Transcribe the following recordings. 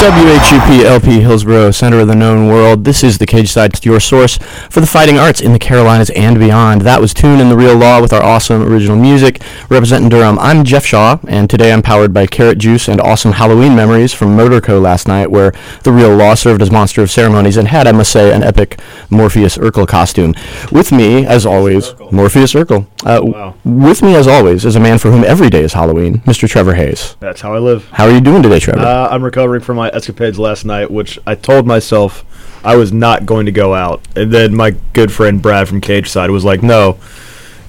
WHUP LP Hillsborough, center of the known world. This is the Cage Side, your source for the fighting arts in the Carolinas and beyond. That was Tune in the Real Law with our awesome original music. Representing Durham, I'm Jeff Shaw, and today I'm powered by Carrot Juice and awesome Halloween memories from Motorco last night, where the Real Law served as monster of ceremonies and had, I must say, an epic Morpheus Urkel costume. With me, as always, Morpheus Urkel. Uh, Wow. With me, as always, is a man for whom every day is Halloween, Mr. Trevor Hayes. That's how I live. How are you doing today, Trevor? Uh, I'm recovering from my escapades last night, which I told myself I was not going to go out. And then my good friend Brad from Cage Side was like, no,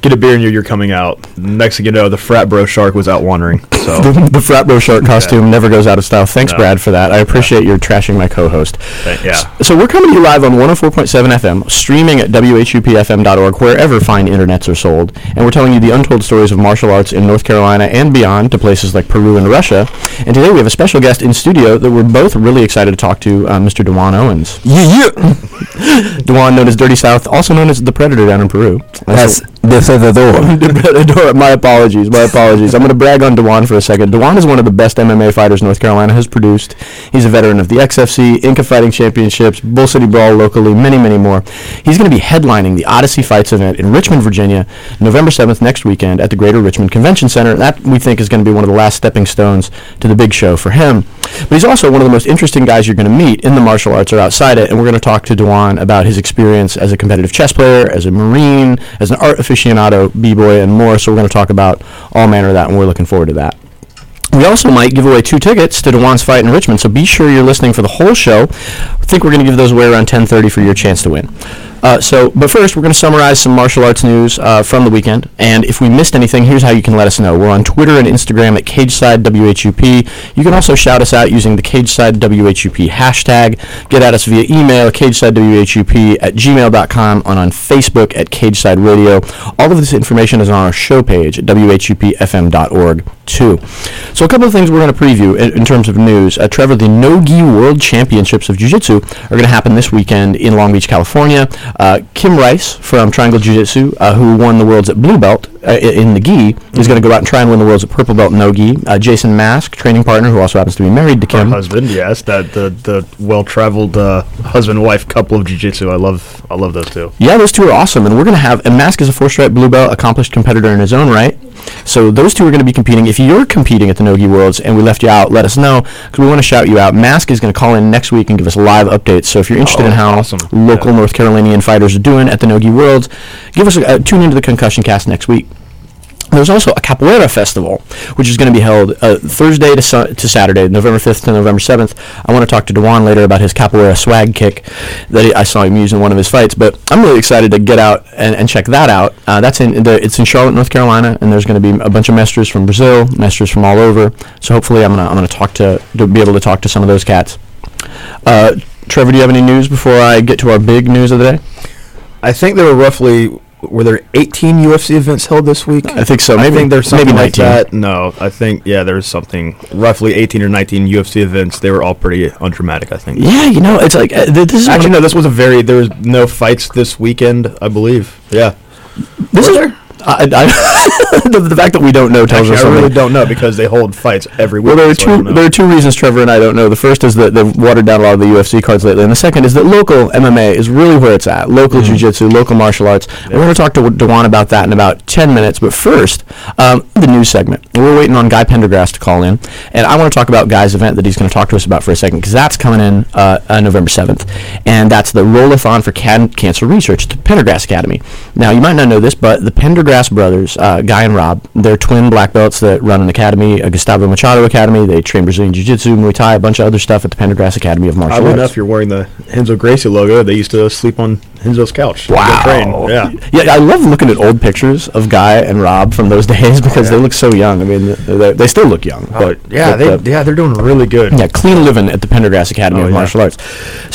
get a beer in you, you're coming out. Next thing you know, the frat bro shark was out wandering. So, the, the frat bro shark costume never goes out of style. Thanks, No. Brad, for that. I appreciate your trashing my co-host. th- yeah. So we're coming to you live on 104.7 FM, streaming at whupfm.org, wherever fine internets are sold, and we're telling you the untold stories of martial arts in North Carolina and beyond to places like Peru and Russia. And today we have a special guest in studio that we're both really excited to talk to, uh, Mr. D'Juan Owens. Yeah, yeah. D'Juan, known as Dirty South, also known as the Predator down in Peru. That's the feather Predator. My apologies. My apologies. I'm going to brag on D'Juan for a second. D'Juan is one of the best MMA fighters North Carolina has produced. He's a veteran of the XFC, Inca Fighting Championships, Bull City Brawl locally, many, many more. He's going to be headlining the Odyssey Fights event in Richmond, Virginia, November 7th next weekend at the Greater Richmond Convention Center. That we think is going to be one of the last stepping stones to the big show for him. But he's also one of the most interesting guys you're going to meet in the martial arts or outside it. And we're going to talk to D'Juan about his experience as a competitive chess player, as a Marine, as an art aficionado, b-boy, and more. So we're going to talk about all manner of that, and we're looking forward to that. We also might give away two tickets to D'Juan's fight in Richmond, so be sure you're listening for the whole show. Think we're going to give those away around 10:30 for your chance to win. Uh, so, but first, we're going to summarize some martial arts news uh, from the weekend. And if we missed anything, here's how you can let us know. We're on Twitter and Instagram at CageSideWHUP. You can also shout us out using the CageSideWHUP hashtag. Get at us via email, CageSideWHUP at gmail.com, and on Facebook at CageSide Radio. All of this information is on our show page at WHUPFM.org, too. So, a couple of things we're going to preview in, in terms of news. Uh, Trevor, the No-Gi World Championships of Are going to happen this weekend in Long Beach, California. Uh, Kim Rice from Triangle Jiu-Jitsu, uh, who won the worlds at Blue Belt uh, in the gi, is going to go out and try and win the worlds Purple Belt No-Gi. Uh, Jason Mask, training partner, who also happens to be married to Kim. husband, yes, that the the well traveled uh, husband wife couple of jiu-jitsu. I love I love those two. Yeah, those two are awesome, and we're going to have. And Mask is a four-stripe blue belt, accomplished competitor in his own right. So those two are going to be competing. If you're competing at the Nogi Worlds and we left you out, let us know because we want to shout you out. Mask is going to call in next week and give us live updates. So if you're interested in Oh, how awesome. local Yeah. North Carolinian fighters are doing at the Nogi Worlds, give us a, uh, tune into the Concussion Cast next week. There's also a capoeira festival, which is going to be held uh, Thursday to, su- to Saturday, November 5th to November 7th. I want to talk to D'Juan later about his capoeira swag kick that he, I saw him use in one of his fights. But I'm really excited to get out and, and check that out. Uh, that's in the, it's in Charlotte, North Carolina, and there's going to be a bunch of mestres from Brazil, mestres from all over. So hopefully, I'm gonna I'm gonna talk to, to be able to talk to some of those cats. Uh, Trevor, do you have any news before I get to our big news of the day? I think there were roughly were there 18 UFC events held this week? I think so. Maybe I think there's something maybe like 19. that. No, I think yeah, there's something roughly 18 or 19 UFC events. They were all pretty undramatic. I think. Yeah, you know, it's like uh, th- this is Actually, no. This was a very. There was no fights this weekend, I believe. Yeah. This Were is there? I, I, the, the fact that we don't know tells Actually, us I really don't know because they hold fights every week. well, there are two. There are two reasons Trevor and I don't know. The first is that they've watered down a lot of the UFC cards lately, and the second is that local MMA is really where it's at. Local jiu-jitsu, local martial arts. And We're going to talk to D'Juan about that in about ten minutes. But first, um, the news segment. We're waiting on Guy Pendergrass to call in, and I want to talk about Guy's event that he's going to talk to us about for a second because that's coming in uh, uh, November seventh, and that's the Rollathon for Can- Cancer Research, at the Pendergrass Academy. Now, you might not know this, but the Pendergrass brothers, uh, Guy and Rob, they're twin black belts that run an academy, a Gustavo Machado Academy. They train Brazilian Jiu-Jitsu, Muay Thai, a bunch of other stuff at the Pendergrass Academy of Martial Arts. Oddly Arts. enough, you're wearing the Renzo Gracie logo. They used to sleep on Renzo's couch. Wow. Train. Yeah. Yeah, I love looking at old pictures of Guy and Rob from those days because they look so young. I mean, they, they still look young. But yeah, but, they uh, yeah they're doing really good. yeah, clean living at the Pendergrass Academy Oh, of yeah. Martial Arts.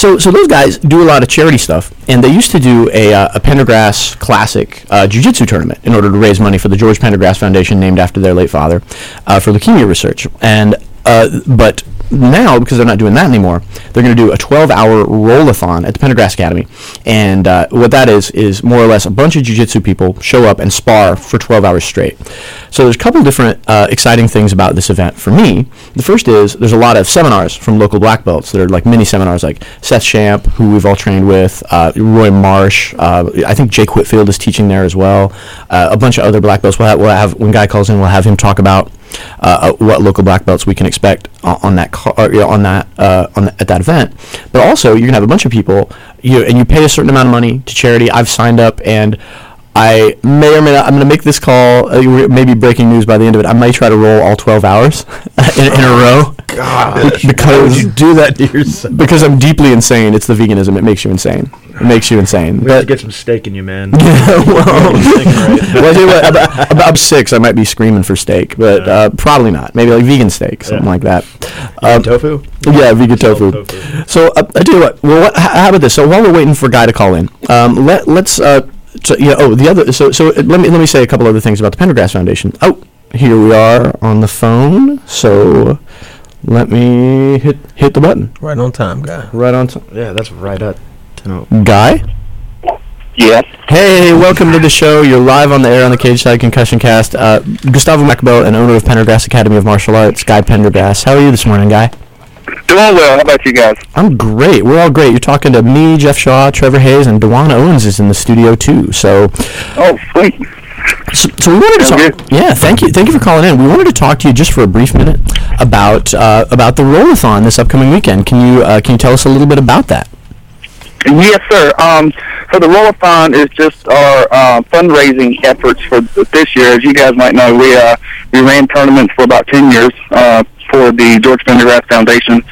So, so those guys do a lot of charity stuff, and they used to do a, uh, a Pendergrass Classic uh, Jiu-Jitsu tournament in order to raise money for the George Pendergrass Foundation, named after their late father, uh, for leukemia research. And uh, but now, because they're not doing that anymore, they're going to do a 12-hour rollathon at the Pendergrass Academy, and uh, what that is is more or less a bunch of jiu-jitsu people show up and spar for 12 hours straight. So there's a couple different uh, exciting things about this event for me. The first is there's a lot of seminars from local black belts that are like mini seminars, like Seth Champ, who we've all trained with, uh, Roy Marsh. Uh, I think Jake Whitfield is teaching there as well. Uh, a bunch of other black belts. We'll have, we'll have when Guy calls in, we'll have him talk about uh, uh, what local black belts we can expect on, that car, you know, on that uh, on the, at that event. But also, you're gonna have a bunch of people, you and you pay a certain amount of money to charity. I've signed up, and I may or may not. I'm gonna make this call. Uh, maybe breaking news by the end of it. I might try to roll all 12 hours in, in a row. God, because why would you do that to yourself? because I'm deeply insane. It's the veganism. It makes you insane. It makes you insane. We have to get some steak in you, man. yeah, well, well, I tell you what, about, about six, I might be screaming for steak, but uh, probably not. Maybe like vegan steak, something Yeah. like that. Um, Um, tofu. yeah, vegan tofu. tofu. So uh, I tell you what. Well, what, how about this? So while we're waiting for Guy to call in, um, let let's. So, yeah. Oh, the other. So so uh, let me let me say a couple other things about the Pendergrass Foundation. Oh, here we are on the phone. So let me hit hit the button Right on time, guy. right on. time. Yeah, that's right at ten oh. Guy. Yes. Hey, welcome to the show. You're live on the air on the Cage Side Concussion Cast. Uh, Gustavo Machado and owner of Pendergrass Academy of Martial Arts, Guy Pendergrass. How are you this morning, Guy? Doing well. How about you guys? I'm great. We're all great. You're talking to me, Jeff Shaw, Trevor Hayes, and D'Juan Owens is in the studio too. So, Oh, sweet. so, so we wanted to talk. Yeah, thank you, thank you for calling in. We wanted to talk to you just for a brief minute about uh, about the rollathon this upcoming weekend. Can you uh, can you tell us a little bit about that? Yes, sir. Um, so the Rollathon is just our uh, fundraising efforts for this year. As you guys might know, we uh, we ran tournaments for about ten years uh, for the George Pendergrass Foundation,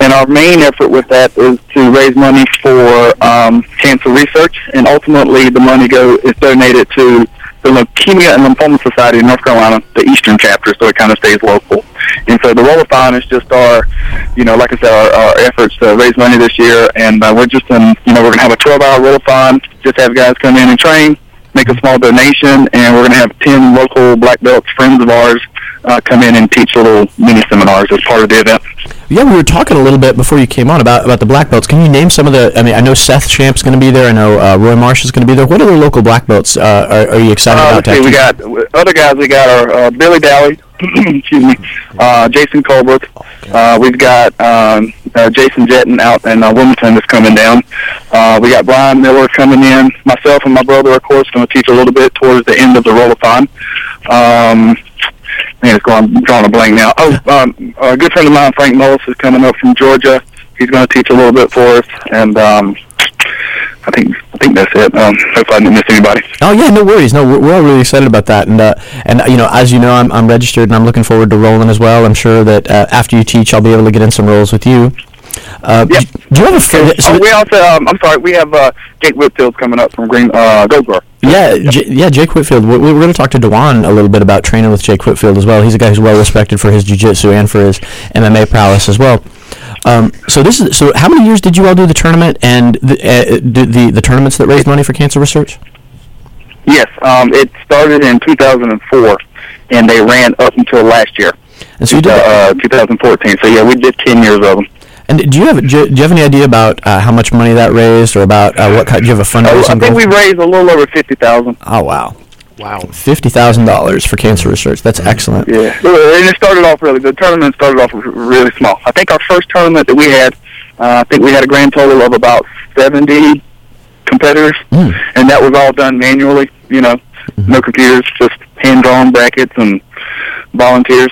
and our main effort with that is to raise money for um, cancer research, and ultimately the money go is donated to the Leukemia and Lymphoma Society in North Carolina, the Eastern chapter, so it kind of stays local. And so the Rollathon is just our, you know, like I said, our, our efforts to raise money this year. And uh, we're just in, you know, we're going to have a 12-hour Rollathon, just have guys come in and train, make a small donation, and we're going to have 10 local black belts, friends of ours, uh, come in and teach little mini seminars as part of the event. Yeah, we were talking a little bit before you came on about, about the black belts. Can you name some of the? I mean, I know Seth Champ's going to be there. I know uh, Roy Marsh is going to be there. What other local black belts uh, are, are you excited Uh, about? let's see, we got other guys. We got our uh, Billy Dally, excuse me, uh, Jason Colbrook. Uh, we've got um, uh, Jason Jetton out in uh, Wilmington that's coming down. Uh, we got Brian Miller coming in. Myself and my brother, of course, going to teach a little bit towards the end of the rollathon. Um, man, it's going, I'm drawing a blank now. Oh, um, a good friend of mine, Frank Mullis, is coming up from Georgia. He's going to teach a little bit for us, and um, I think I think that's it. Um, hope I didn't miss anybody. Oh yeah, no worries. No, we're, we're all really excited about that, and uh, and you know, as you know, I'm, I'm registered, and I'm looking forward to rolling as well. I'm sure that uh, after you teach, I'll be able to get in some rolls with you. Uh, Yep. do, do you have a favorite? so oh, we also, um, I'm sorry, we have uh, Jake Whitfield coming up from Green uh, yeah, J- yeah, Jake Whitfield. We, we're going to talk to D'Juan a little bit about training with Jake Whitfield as well. He's a guy who's well respected for his jiu-jitsu and for his MMA prowess as well. Um, so this is so. How many years did you all do the tournament and the uh, the, the the tournaments that raised money for cancer research? Yes, um, it started in 2004, and they ran up until last year, And so you did. uh, 2014. So yeah, we did 10 years of them. And do you have do you, do you have any idea about uh, how much money that raised, or about uh, what kind? Do you have a Oh, fundraising I think we raised a little over 50,000. Oh wow, Wow. fifty thousand dollars for cancer research. That's excellent. Yeah, and it started off really. The tournament started off really small. I think our first tournament that we had, uh, I think we had a grand total of about 70 competitors, Mm. and that was all done manually. You know, no computers, just hand-drawn brackets and volunteers.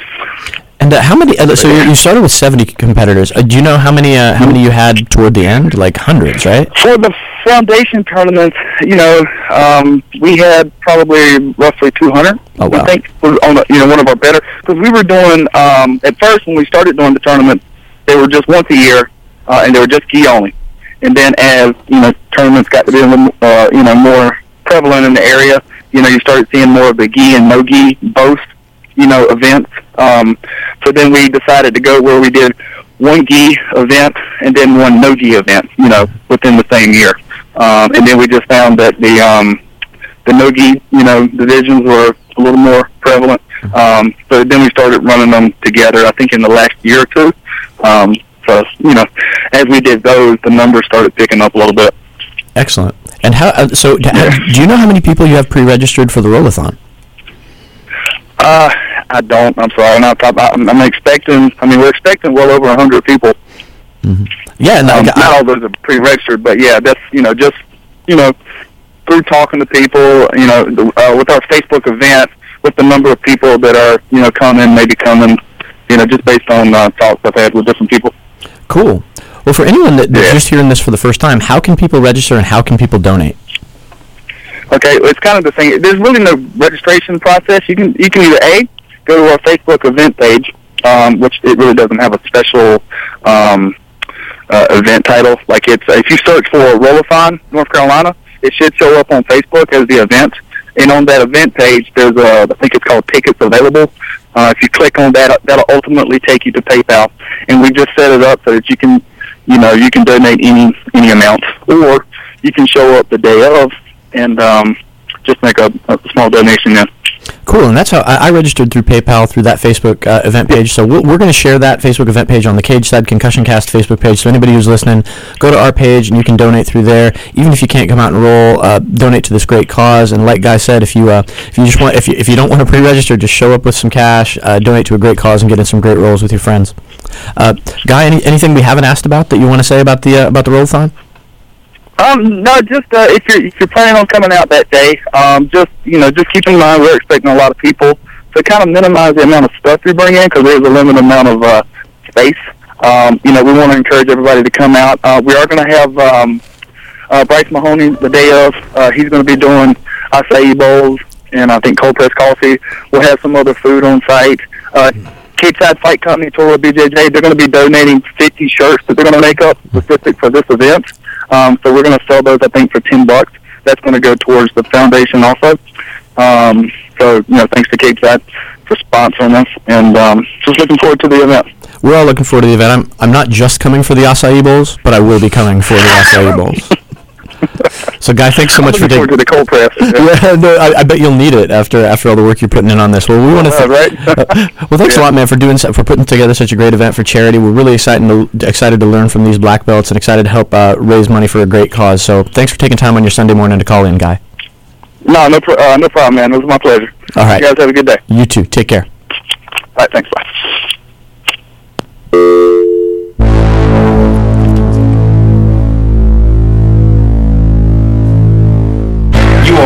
And uh, how many? Uh, so you, you started with seventy competitors. Uh, do you know how many? Uh, how many you had toward the end? Like hundreds, right? For the foundation tournament, you know, um, we had probably roughly 200. Oh, wow. I think was on the, you know one of our better because we were doing um, at first when we started doing the tournament, they were just once a year, uh, and they were just gi only. and then as you know tournaments got to be a little, uh, you know more prevalent in the area, you know you started seeing more of the gi and no gi both you know events. Um, so then we decided to go where we did one gi event and then one no gi event, you know, within the same year. Um, and then we just found that the um, the no gi, you know, divisions were a little more prevalent. Um, so then we started running them together. I think in the last year or two. Um, so you know, as we did those, the numbers started picking up a little bit. Excellent. And how? Uh, so, d- how- do you know how many people you have pre-registered for the rollathon? Uh, I don't. I'm sorry. I'm, not, I'm, I'm expecting. I mean, we're expecting well over a hundred people. Yeah, and Um, I, not all those are pre-registered, but yeah, that's you know just you know through talking to people, you know, uh, with our Facebook event, with the number of people that are you know coming, maybe coming, you know, just based on uh, talks I've had with different people. cool. Well, for anyone that, that's Yeah. just hearing this for the first time, how can people register and how can people donate? Okay, it's kind of the thing. There's really no registration process. You can you can either a go to our Facebook event page, um, which it really doesn't have a special um, uh, event title. Like it's if you search for Rollathon North Carolina, it should show up on Facebook as the event. And on that event page, there's a I think it's called tickets available. Uh, if you click on that, that'll ultimately take you to PayPal. And we just set it up so that you can, you know, you can donate any any amount, or you can show up the day of and um, just make a, a small donation then. Cool, and that's how I, I registered through PayPal through that Facebook uh, event page. So we'll, we're going to share that Facebook event page on the Cage Side Concussion Cast Facebook page. So anybody who's listening, go to our page and you can donate through there. Even if you can't come out and roll, uh, donate to this great cause. And like Guy said, if you uh, if you just want if you, if you don't want to pre-register, just show up with some cash, uh, donate to a great cause, and get in some great rolls with your friends. Uh, Guy, any, anything we haven't asked about that you want to say about the uh, about the rollathon? Um, no, just uh, if you're if you're planning on coming out that day, um, just you know, just keep in mind we're expecting a lot of people to kind of minimize the amount of stuff you bring in because there's a limited amount of uh, space. Um, you know, we want to encourage everybody to come out. Uh, we are going to have um, uh, Bryce Mahoney the day of. Uh, he's going to be doing acai bowls and I think cold pressed coffee. We'll have some other food on site. Uh, Cape Side Fight Company, Toro BJJ, they're going to be donating 50 shirts that they're going to make up specific for this event. Um, so we're going to sell those, I think, for 10 bucks. That's going to go towards the foundation also. Um, so, you know, thanks to Cape Side for sponsoring us, and um, just looking forward to the event. We're all looking forward to the event. I'm, I'm not just coming for the acai bowls, but I will be coming for the acai bowls. So, Guy, thanks so much for taking. to the cold press. Yeah. Yeah, no, I, I bet you'll need it after after all the work you're putting in on this. Well, we want to. Uh, right? well, thanks a lot, man, for doing so- for putting together such a great event for charity. We're really excited to excited to learn from these black belts and excited to help uh, raise money for a great cause. So, thanks for taking time on your Sunday morning to call in, Guy. no, no, uh, no problem, man. It was my pleasure. All right. You guys have a good day. You too. Take care. All right, thanks. Bye.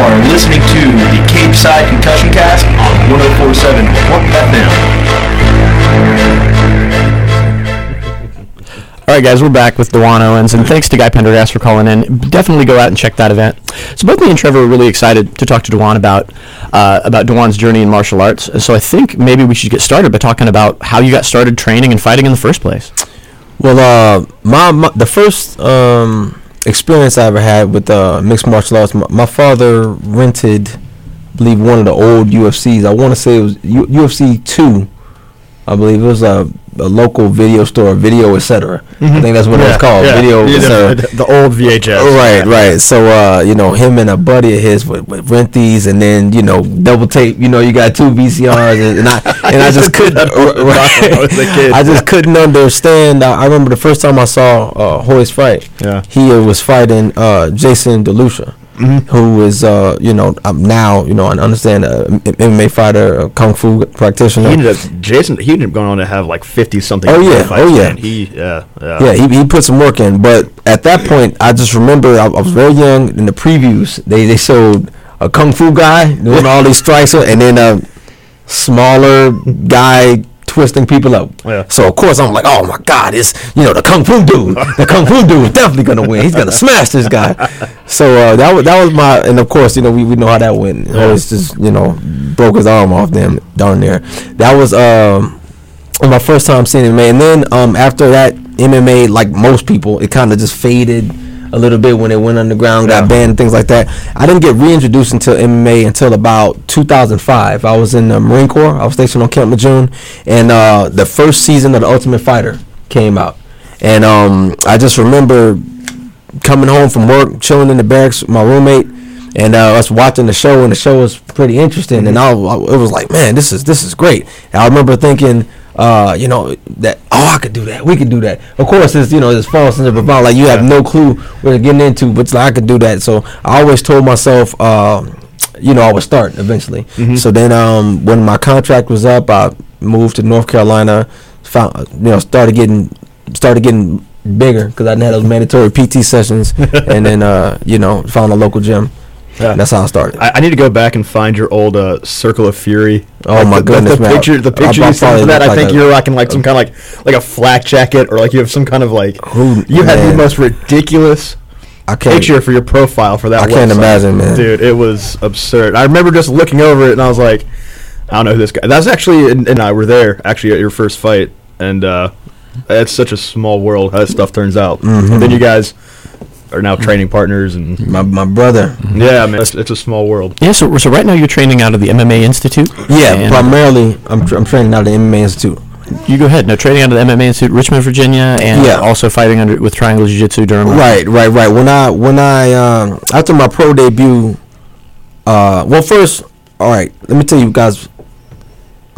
Are listening to the Cage Side Concussion Cast on 1047 WHUP FM. All right, guys, we're back with D'Juan Owens, and thanks to Guy Pendergrass for calling in. Definitely go out and check that event. So both me and Trevor were really excited to talk to D'Juan about uh, about D'Juan's journey in martial arts. And so I think maybe we should get started by talking about how you got started training and fighting in the first place. Well, uh, my, my the first um experience I ever had with uh, mixed martial arts, my, my father rented, I believe, one of the old UFCs. I want to say it was U- UFC two. I believe it was a, a local video store, video etc. I think that's what it was called, video Yeah, etc. the, the old VHS. Right, right. So, uh, you know, him and a buddy of his would, would rent these, and then you know, double tape. You know, you got two VCRs, and, and I and I just couldn't. right, I was a kid. I just couldn't understand. I, I remember the first time I saw uh, Royce fight. Yeah. he was fighting uh, Jason DeLucia. Mm-hmm. Who is uh you know um, now you know I understand uh, M- MMA fighter a kung fu practitioner He ended up Jason. He ended up going on to have like fifty something. Oh, yeah, oh, yeah. man. He yeah yeah. Yeah, he, he put some work in, but at that point, I just remember I, I was very young. In the previews, they they showed a kung fu guy doing all these strikes, and then a smaller guy twisting people up. Yeah. So of course I'm like, oh my god, it's you know the kung fu dude. The kung fu dude is definitely gonna win. He's gonna smash this guy. So uh, that was that was my, and of course you know we, we know how that went. Yeah. Always just you know broke his arm off them down there. That was um my first time seeing MMA, and then um after that MMA, like most people, it kind of just faded. A little bit when it went underground, got Yeah. banned, things like that. I didn't get reintroduced into MMA until about 2005. I was in the Marine Corps. I was stationed on Camp Lejeune, and uh, the first season of The Ultimate Fighter came out, and um, I just remember coming home from work, chilling in the barracks with my roommate, and uh, us watching the show, and the show was pretty interesting. And I, I- it was like, man, this is this is great. And I remember thinking, uh, you know, that oh, I could do that, we could do that. Of course, it's you know, it's false and about like you have no clue what you're getting into, but like, I could do that. So I always told myself. Uh, you know, I would start eventually. So then, um, when my contract was up, I moved to North Carolina. Found, you know, started getting, started getting bigger because I didn't those mandatory PT sessions, and then, uh, you know, found a local gym. Yeah. That's how I started. I, I need to go back and find your old uh, Circle of Fury. Oh my the, the- goodness, the, man. picture, the picture I you sent for that. I think you're rocking like some kind of like like a flak jacket, or like you have some kind of like. Who- you had the most ridiculous I can't. picture for your profile for that. I can't imagine, man. Dude, it was absurd. I remember just looking over it and I was like, I don't know who this guy. That's actually, and, and I were there actually at your first fight, and uh, it's such a small world how that stuff turns out. Mm-hmm. And then you guys are now training partners, and My my brother. yeah, man, it's, it's a small world. Yeah, so, so right now you're training out of the MMA Institute. Yeah, and primarily I'm tra- I'm training out of the MMA Institute. You go ahead. No, training out of the MMA Institute, Richmond, Virginia, and Yeah. also fighting under with Triangle Jiu-Jitsu during. Right, right, right. When I when I um, after my pro debut, uh, well, first, all right. Let me tell you guys.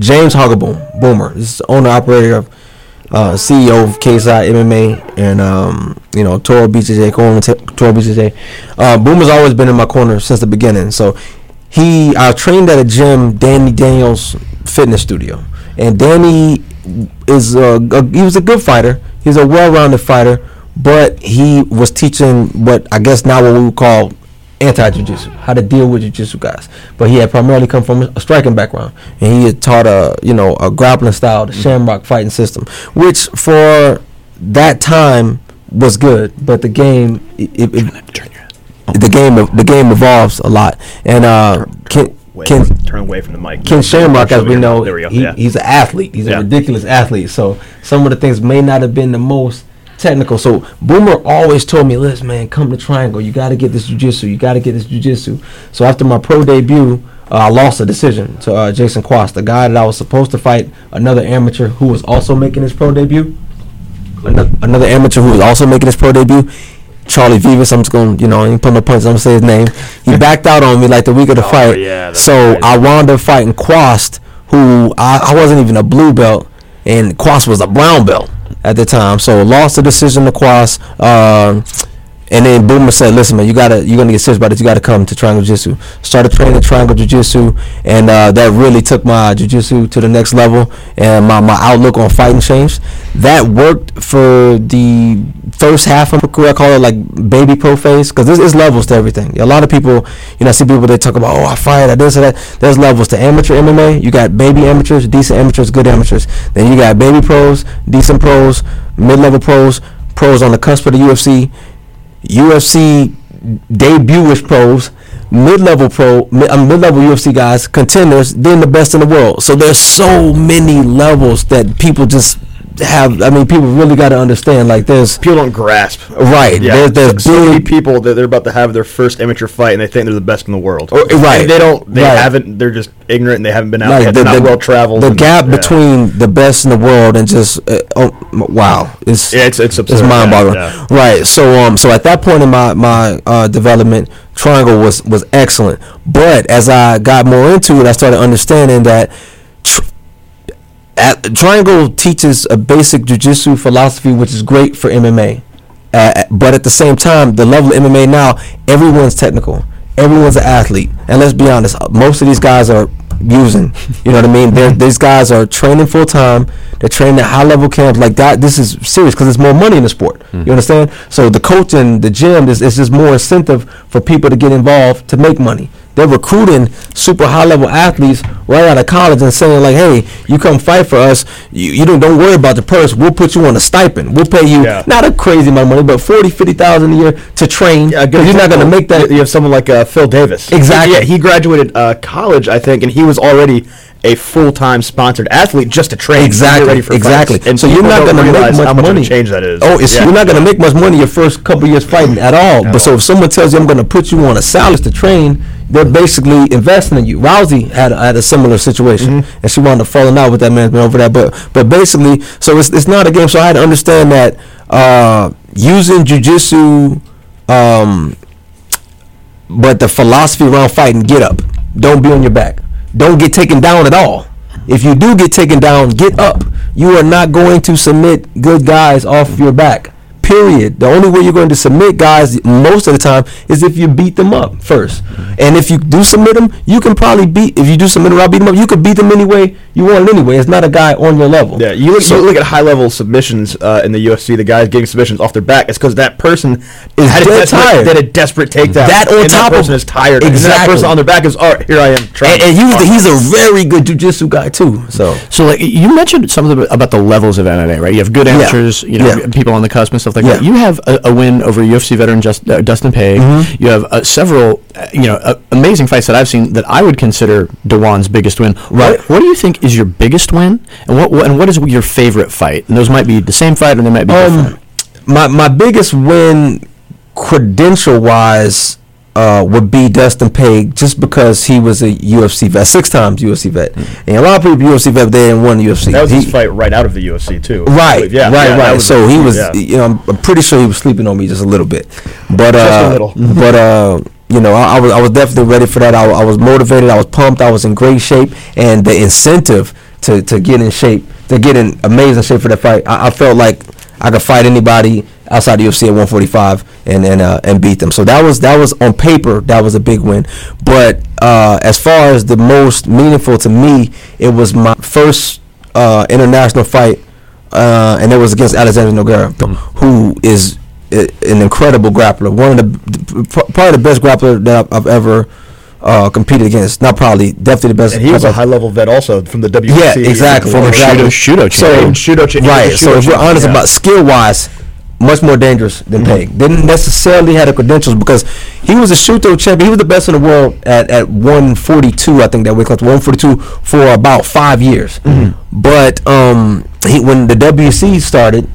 James Hoggaboom, Boomer, this is the owner operator of uh, CEO of KSI MMA and um, you know Toro BJJ, Toro BJJ. Uh, Boomer's always been in my corner since the beginning. So he, I trained at a gym, Danny Daniels Fitness Studio, and Danny is a, a he was a good fighter. He's a well-rounded fighter, but he was teaching what I guess now what we would call anti-jiu-jitsu, how to deal with jiu-jitsu guys. But he had primarily come from a striking background, and he had taught a you know a grappling style, the Shamrock fighting system, which for that time was good. But the game, it, it, the game, the game evolves a lot, and uh, Ken, Ken, turn away from the mic. Ken Shamrock, as we know, he, yeah. he's an athlete. He's Yeah. a ridiculous athlete. So some of the things may not have been the most technical. So Boomer always told me, "Listen, man, come to Triangle. You got to get this jujitsu. You got to get this jujitsu." So after my pro debut, uh, I lost a decision to uh, Jason Quast, the guy that I was supposed to fight, another amateur who was also making his pro debut. Ano- Another amateur who was also making his pro debut. Charlie Vivas, I'm just gonna, you know, I ain't put no points. I'm gonna say his name. He backed out on me like the week of the Oh, fight. yeah, so right. I wound up fighting Quast, who I, I wasn't even a blue belt, and Quast was a brown belt at the time. So lost the decision to. Um, and then Boomer said, "Listen, man, you gotta, you're gonna get serious about this. You gotta come to Triangle Jiu-Jitsu." Started training Triangle Jiu-Jitsu, and uh, that really took my Jiu-Jitsu to the next level, and my, my outlook on fighting changed. That worked for the first half of my career. I call it like baby pro phase, because there's, there's levels to everything. A lot of people, you know, I see people they talk about, "Oh, I fight, I this or that." There's levels to amateur MMA. You got baby amateurs, decent amateurs, good amateurs. Then you got baby pros, decent pros, mid-level pros, pros on the cusp of the UFC. UFC debut-ish pros, mid-level pro, uh, mid-level UFC guys, contenders, then the best in the world. So there's so many levels that people just have. I mean, people really got to understand. Like there's People don't grasp. right. Yeah, There's, there's so, many people that they're about to have their first amateur fight, and they think they're the best in the world. Oh, right. And they don't. They Right. haven't. They're just ignorant. and They haven't been out. like yet. the, They're not well traveled. The and- gap yeah. between the best in the world and just uh, oh wow, it's Yeah, it's it's it's mind boggling. Yeah, Right. So um so at that point in my my uh, development, triangle was was excellent. But as I got more into it, I started understanding that. At, triangle teaches a basic jiu-jitsu philosophy which is great for MMA uh, but at the same time the level of MMA now everyone's technical. Everyone's an athlete. And let's be honest most of these guys are using you know what I mean? They're, these guys are training full time they're training at high level camps. Like that this is serious because there's more money in the sport. You understand? So the coach and the gym is, is just more incentive for people to get involved to make money they're recruiting super high level athletes right out of college and saying like, "Hey, you come fight for us. You, you don't don't worry about the purse. We'll put you on a stipend. We'll pay you Yeah. not a crazy amount of money, but forty, fifty thousand a year to train. Yeah, good you're not going to make that. You have someone like uh, Phil Davis. Exactly. Yeah, he graduated uh, college, I think, and he was already a full time sponsored athlete just to train. Exactly, ready for exactly. fights. And so you're not going to make much much money. change that is. Oh, it's, Yeah. you're not going to make much money your first couple years fighting at all. but so if someone tells you I'm going to put you on a salary to train, they're basically investing in you. Rousey had had a similar situation, Mm-hmm. and she wound up falling out with that management over that. But but basically, so it's it's not a game. So I had to understand that uh, using jujitsu. Um, but the philosophy around fighting, get up. Don't be on your back. Don't get taken down at all. If you do get taken down, get up. You are not going to submit good guys off your back. Period. The only way you're going to submit guys most of the time is if you beat them up first. And if you do submit them, you can probably beat. If you do submit them, I'll beat them up. You could beat them anyway you want anyway. It's not a guy on your level. Yeah, you look, So- you look at high level submissions uh, in the UFC. The guys getting submissions off their back. It's because that person Is had a dead desperate, tired. Did a desperate takedown. That on and top that of- person is tired. And that Exactly. person on their back is, all right, here I am. Trying And, and to- he's, he's a very good jujitsu guy too. So So, like you mentioned something about the levels of MMA, right? You have good Yeah. amateurs, you know, Yeah. people on the cusp and stuff like Yeah. that. You have a, a win over UFC veteran Just, uh, Dustin Pague. Mm-hmm. You have uh, several, uh, you know, uh, amazing fights that I've seen that I would consider D'Juan's biggest win. Right. What, what do you think is your biggest win, and what, what and what is your favorite fight? And those might be the same fight, or they might be different. Um, my my biggest win, credential wise, uh, would be Dustin Pague, just because he was a UFC vet, six times UFC vet, and a lot of people UFC vet they didn't the UFC. that was He- his fight right out of the UFC too. Right. Yeah, right, yeah, right. so he was, yeah. you know, I'm- pretty sure he was sleeping on me just a little bit, but uh, a little. but uh, you know, I, I was I was definitely ready for that. I, I was motivated. I was pumped. I was in great shape, and the incentive to to get in shape, to get in amazing shape for that fight, I, I felt like I could fight anybody outside the UFC at 145 and and uh, and beat them. So that was that was on paper that was a big win. But uh, as far as the most meaningful to me, it was my first uh, international fight, uh, and it was against Alexander Nogueira, who is i- an incredible grappler. One of the probably the best grappler that I've, I've ever uh, competed against. Not probably, definitely the best. And he was a I've- high level vet also from the WEC. yeah, exactly. Former exactly. Shooto- Shooto So, champion. Shooto cha- he was a right. So if we're honest yeah. about skill wise, much more dangerous than mm-hmm. Peg. Didn't necessarily have the credentials because he was a Shooto champion. He was the best in the world at, at 142, I think that weight class, 142 for about five years. Mm-hmm. But um, he when the WEC started,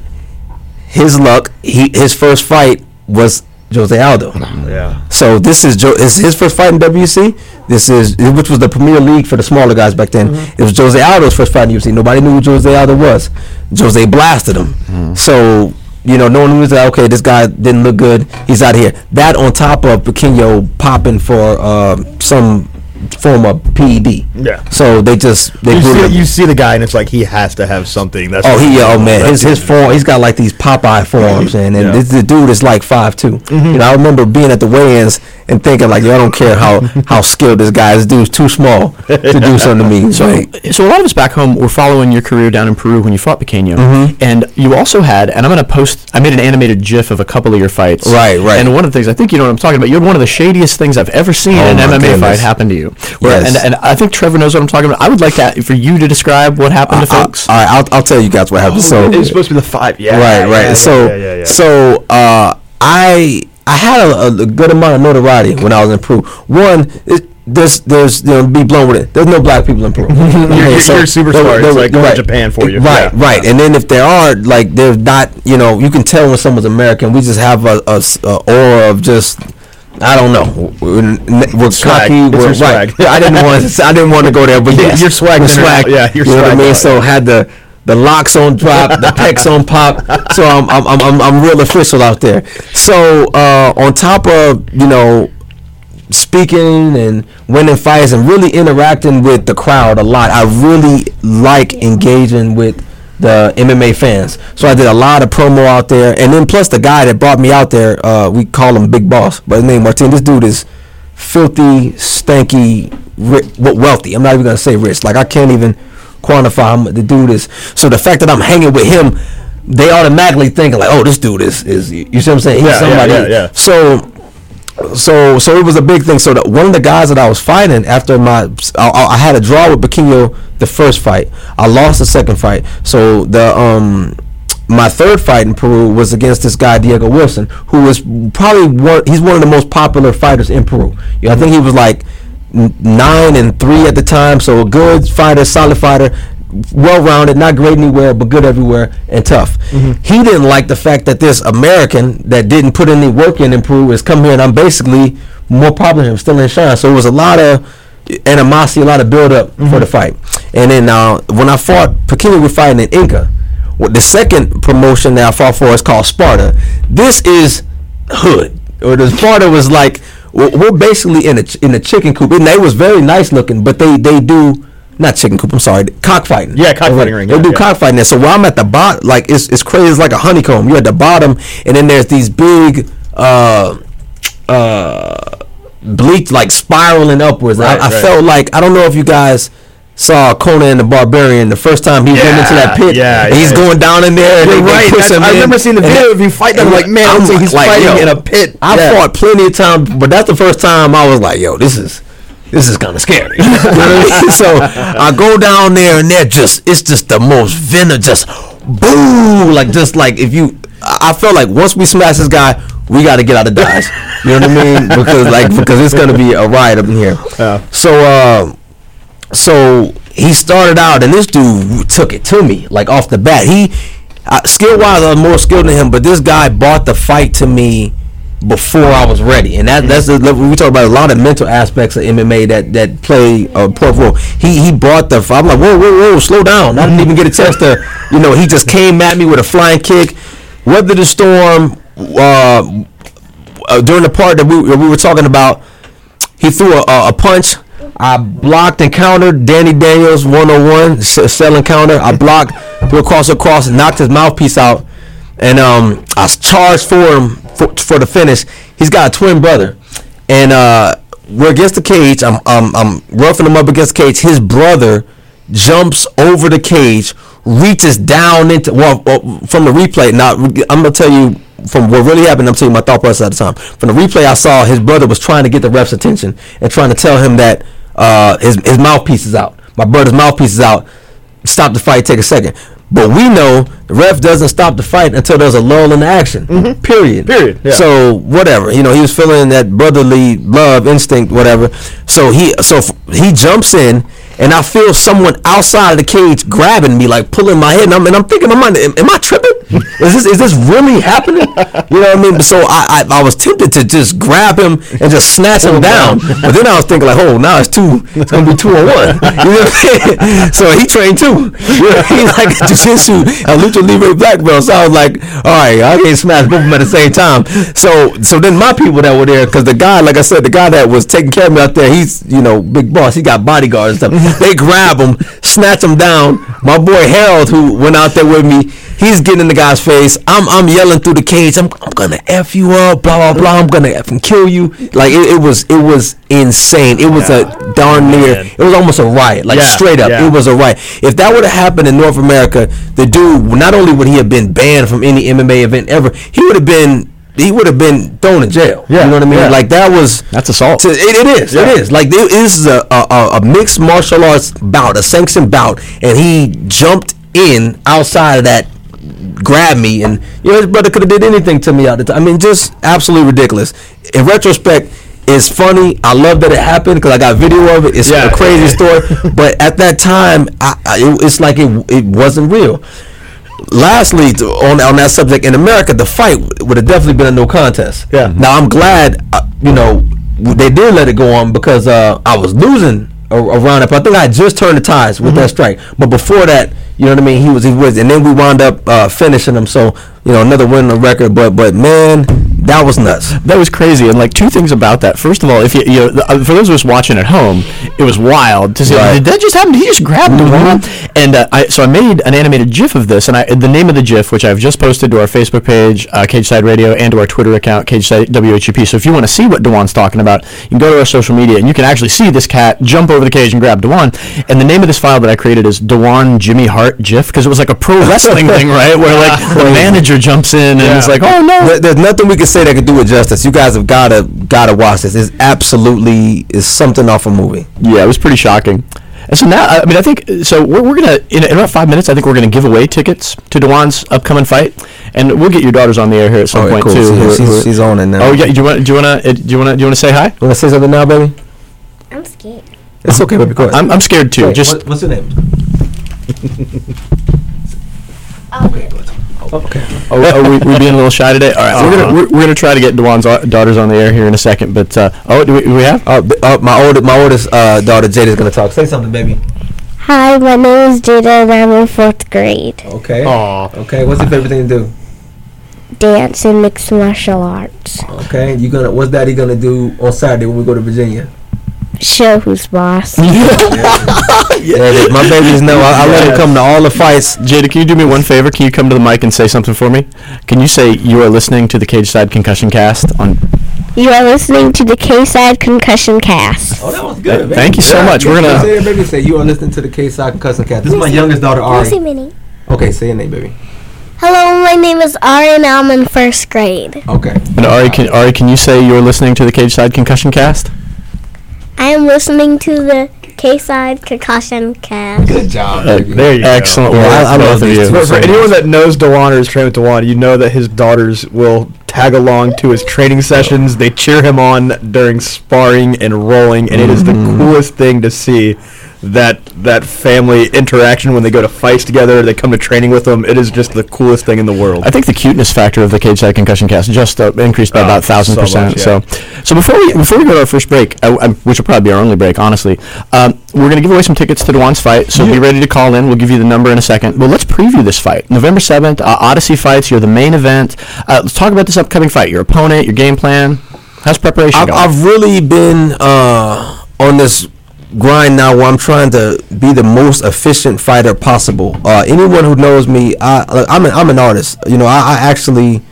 his luck, he his first fight was Jose Aldo. Yeah. So this is jo- is his first fight in WEC. This is which was the Premier League for the smaller guys back then. Mm-hmm. It was Jose Aldo's first fight in UFC. Nobody knew who Jose Aldo was. Jose blasted him. So you know, no one was like, okay, this guy didn't look good. He's out of here. That on top of Pequeno popping for uh, some form of PED. Yeah. So they just they You see, you see the guy, and it's like he has to have something. That's Oh, he oh man, his his form. He's got like these Popeye forms, and and Yeah. this the dude is like five two. You know, I remember being at the weigh-ins and thinking like, yo, I don't care how how skilled this guy is. This dude's too small to do something to me. So, Like, so a lot of us back home were following your career down in Peru when you fought Pequeño, Mm-hmm. and you also had, and I'm going to post. I made an animated GIF of a couple of your fights. Right, right. And one of the things I think you know what I'm talking about. You had one of the shadiest things I've ever seen Oh in an my MMA fight happen to you. Where, Yes. and, and I think Trevor knows what I'm talking about. I would like that for you to describe what happened to I, folks. all right, I'll I'll tell you guys what happened. so it was supposed to be the five. Yeah. right, right. yeah, yeah, so yeah, yeah, yeah. so uh, I I had a, a good amount of notoriety when I was in Peru. One. It, there's, there's, you know, be blown with it. There's no black people in Peru. You're- you're- you're a superstar. It's like going to Japan for you. Right, Yeah. right. And then if there are, like, there's not, you know, you can tell when someone's American. We just have a aura of just, I don't know. We're, we're Swag. cocky. We're right. I didn't want to. I didn't want to go there, but yes, your swag we're swag. Yeah, you know what I mean. out. So had the the locks on drop, the pecs on pop. So I'm I'm, I'm I'm I'm real official out there. So uh, on top of you know speaking and winning fights and really interacting with the crowd a lot. I really like engaging with the MMA fans. So I did a lot of promo out there, and then plus the guy that brought me out there, uh, we call him Big Boss, but his name Martin. This dude is filthy, stanky, ri- well, wealthy. I'm not even gonna say rich. Like I can't even quantify him. The dude is. So the fact that I'm hanging with him. They automatically thinking like, oh, this dude is is you see what I'm saying? He's Yeah, yeah, yeah, yeah. So so so it was a big thing. So one of the guys that I was fighting after my I, I had a draw with Pequeno the first fight. I lost the second fight. So the um my third fight in Peru was against this guy Diego Wilson, who was probably one. He's one of the most popular fighters in Peru. Yeah, I think he was like nine and three at the time, so a good fighter, solid fighter, well rounded, not great anywhere, but good everywhere and tough. He didn't like the fact that this American that didn't put any work in and prove is come here and I'm basically more popular than him, still in shine. So it was a lot of animosity, a lot of build up for the fight. And then uh, when I fought, Pekini was fighting in Inca. Well, the second promotion that I fought for is called Sparta. This is hood, or the Sparta was like we're we're basically in a in a chicken coop, and they was very nice looking, but they they do not chicken coop. I'm sorry, cockfighting. Yeah, cockfighting ring, They yeah, do yeah. cockfighting there. So while I'm at the bottom, like it's it's crazy. It's like a honeycomb. You're at the bottom, and then there's these big. uh uh bleach like spiraling upwards. Right, I, I right. felt like I don't know if you guys saw Conan the Barbarian the first time he went into that pit. yeah, and he's yeah. going down in there. And You're right. I- him I in. remember seeing the video of you fight them, and like, man, I'm he's fighting in a pit. I Yeah. fought plenty of times, but that's the first time I was like, yo, this is. This is kind of scary. You know I mean? So I go down there and they're just, it's just the most venom, just boo, like just like if you, I felt like once we smash this guy, we got to get out of Dodge. You know what I mean? Because like because it's gonna be a riot up in here. So uh, so he started out and this dude took it to me like off the bat. He uh, skill wise, I was more skilled than him, but this guy brought the fight to me before I was ready, and that that's the we talk about a lot of mental aspects of MMA that that play a important role. He he brought the I'm like whoa whoa whoa slow down. I didn't even get a chance to you know he just came at me with a flying kick, weathered the storm. Uh, uh, during the part that we we were talking about, he threw a, a, punch. I blocked and countered Danny Daniels 101 s- selling counter. I blocked, threw across across, knocked his mouthpiece out, and um, I s- charged for him for, for the finish. He's got a twin brother, and uh, we're against the cage. I'm, I'm I'm roughing him up against the cage. His brother jumps over the cage, reaches down into well uh, from the replay. Now I'm gonna tell you from what really happened. I'm telling you my thought process at the time. From the replay, I saw his brother was trying to get the ref's attention and trying to tell him that uh, his his mouthpiece is out. My brother's mouthpiece is out. Stop the fight. Take a second. But we know the ref doesn't stop the fight until there's a lull in the action. Period. Mm-hmm. Period, yeah. So whatever, you know, he was feeling that brotherly love instinct, whatever. So he so f- he jumps in, and I feel someone outside of the cage grabbing me, like pulling my head, and I'm, and I'm thinking in my mind, am, am I tripping? Is this is this really happening? You know what I mean? So I, I I was tempted to just grab him and just snatch him down, but then I was thinking like, oh, now it's two, it's gonna be two on one. You know what I'm saying? So he trained too. You know, he's like a jiu-jitsu, a luta livre black belt. So I was like, all right, I can't smash both of them at the same time. So so then my people that were there, because the guy, like I said, the guy that was taking care of me out there, he's you know big boss. He got bodyguards and stuff. they grab him, snatch him down. My boy Harold, who went out there with me, he's getting in the guy's face. I'm I'm yelling through the cage. I'm, I'm gonna f you up, blah blah blah. I'm gonna f and kill you. Like it, it was it was insane. It was a darn oh, near. man. It was almost a riot. Like Yeah, straight up, yeah. it was a riot. If that would have happened in North America, the dude not only would he have been banned from any MMA event ever, he would have been he would have been thrown in jail. Yeah, you know what I mean? yeah. Like that was That's assault. to- it, it is. Yeah. It is. Like there is a, a, a- mixed martial arts bout, a sanctioned bout, and he jumped in outside of that, grabbed me, and you know his brother could have did anything to me out the time. I mean, just absolutely ridiculous. In retrospect, it's funny. I love that it happened because I got video of it. It's Yeah. a crazy story, but at that time, I, I, it, it's like it, it wasn't real. Lastly, on on that subject, in America, the fight would have definitely been a no contest. Yeah. Now I'm glad, uh, you know, they did let it go on because uh, I was losing a- around it. But I think I had just turned the ties with that strike. But before that, you know what I mean. He was he was, and then we wound up uh, finishing him. So you know, another win on the record. But but man, that was nuts. That was crazy, and like two things about that. First of all, if you, you know, uh, for those of us watching at home, it was wild to see. Right. Did that just happen? He just grabbed wall? And uh, I, so I made an animated GIF of this, and I, the name of the GIF, which I've just posted to our Facebook page, uh, Cage Side Radio, and to our Twitter account, Cage Side WHUP. So if you want to see what D'Juan's talking about, you can go to our social media, and you can actually see this cat jump over the cage and grab D'Juan. And the name of this file that I created is D'Juan Jimmy Hart GIF because it was like a pro wrestling thing, right? Where like the manager jumps in and it's like, oh no, There- There's nothing we can say that can do it justice. You guys have gotta gotta watch this. It's absolutely is something off a movie. Yeah, it was pretty shocking. And so now, I mean, I think so. We're, we're gonna in, in about five minutes. I think we're gonna give away tickets to D'Juan's upcoming fight, and we'll get your daughters on the air here at some Oh, point cool. too. She- who she's- who she's on it now. Oh yeah, do you want do you want to eh, do you want to do you want to say hi? You wanna say something now, baby? I'm I'm scared. It's okay, baby. Go ahead. I'm, I'm scared too. Wait, Just what- what's your name? Okay. Oh, oh, we, we being a little shy today. All right, we're gonna we're, we're gonna try to get D'Juan's au- daughters on the air here in a second. But uh, oh, do we, do we have? Uh, b- uh, my oldest, my oldest uh, daughter Jada's gonna talk. Say something, baby. Hi, my name is Jada and I'm in fourth grade. Okay. Aw. Okay. What's your favorite thing to do? Dance and mixed martial arts. Okay. You gonna? What's Daddy gonna do on Saturday when we go to Virginia? Show who's boss. Yeah, my babies know. I, I let him come to all the fights. Jada, can you do me one favor? Can you come to the mic and say something for me? Can you say you are listening to the Cage Side Concussion Cast on? You are listening to the K-Side Concussion Cast. Oh, that was good, baby. thank you so much. We're gonna- say it, baby. Say you are listening to the K Side Concussion Cat. This is my youngest daughter, Lucy Ari. Minnie. Okay, say your name, baby. Hello, my name is Ari and I'm in first grade. Okay. And Ari, can Ari, can you say you're listening to the Cage Side Concussion Cast? I am listening to the K-Side Concussion Cast. Good job, Uh. There you go. Excellent Yeah, work, I- I love these you. For, for anyone that knows D'Juan or is trained with D'Juan, you know that his daughters will tag along to his training sessions. They cheer him on during sparring and rolling, and it is the coolest thing to see that that family interaction when they go to fights together. They come to training with them. It is just the coolest thing in the world. I think the cuteness factor of the Cage Side Concussion Cast just uh, increased by Oh, about thousand so percent. much, So, so before we before we go to our first break, uh, um, which will probably be our only break, honestly, um, we're going to give away some tickets to D'Juan's fight. So be ready to call in. We'll give you the number in a second. But let's preview this fight. November seventh, uh, Odyssey fights. You're the main event. Uh, let's talk about this upcoming fight. Your opponent, your game plan. How's preparation I've, going? I've really been uh, on this grind now where I'm trying to be the most efficient fighter possible. Uh, anyone who knows me, I, I'm, an, I'm an artist. You know, I, I actually,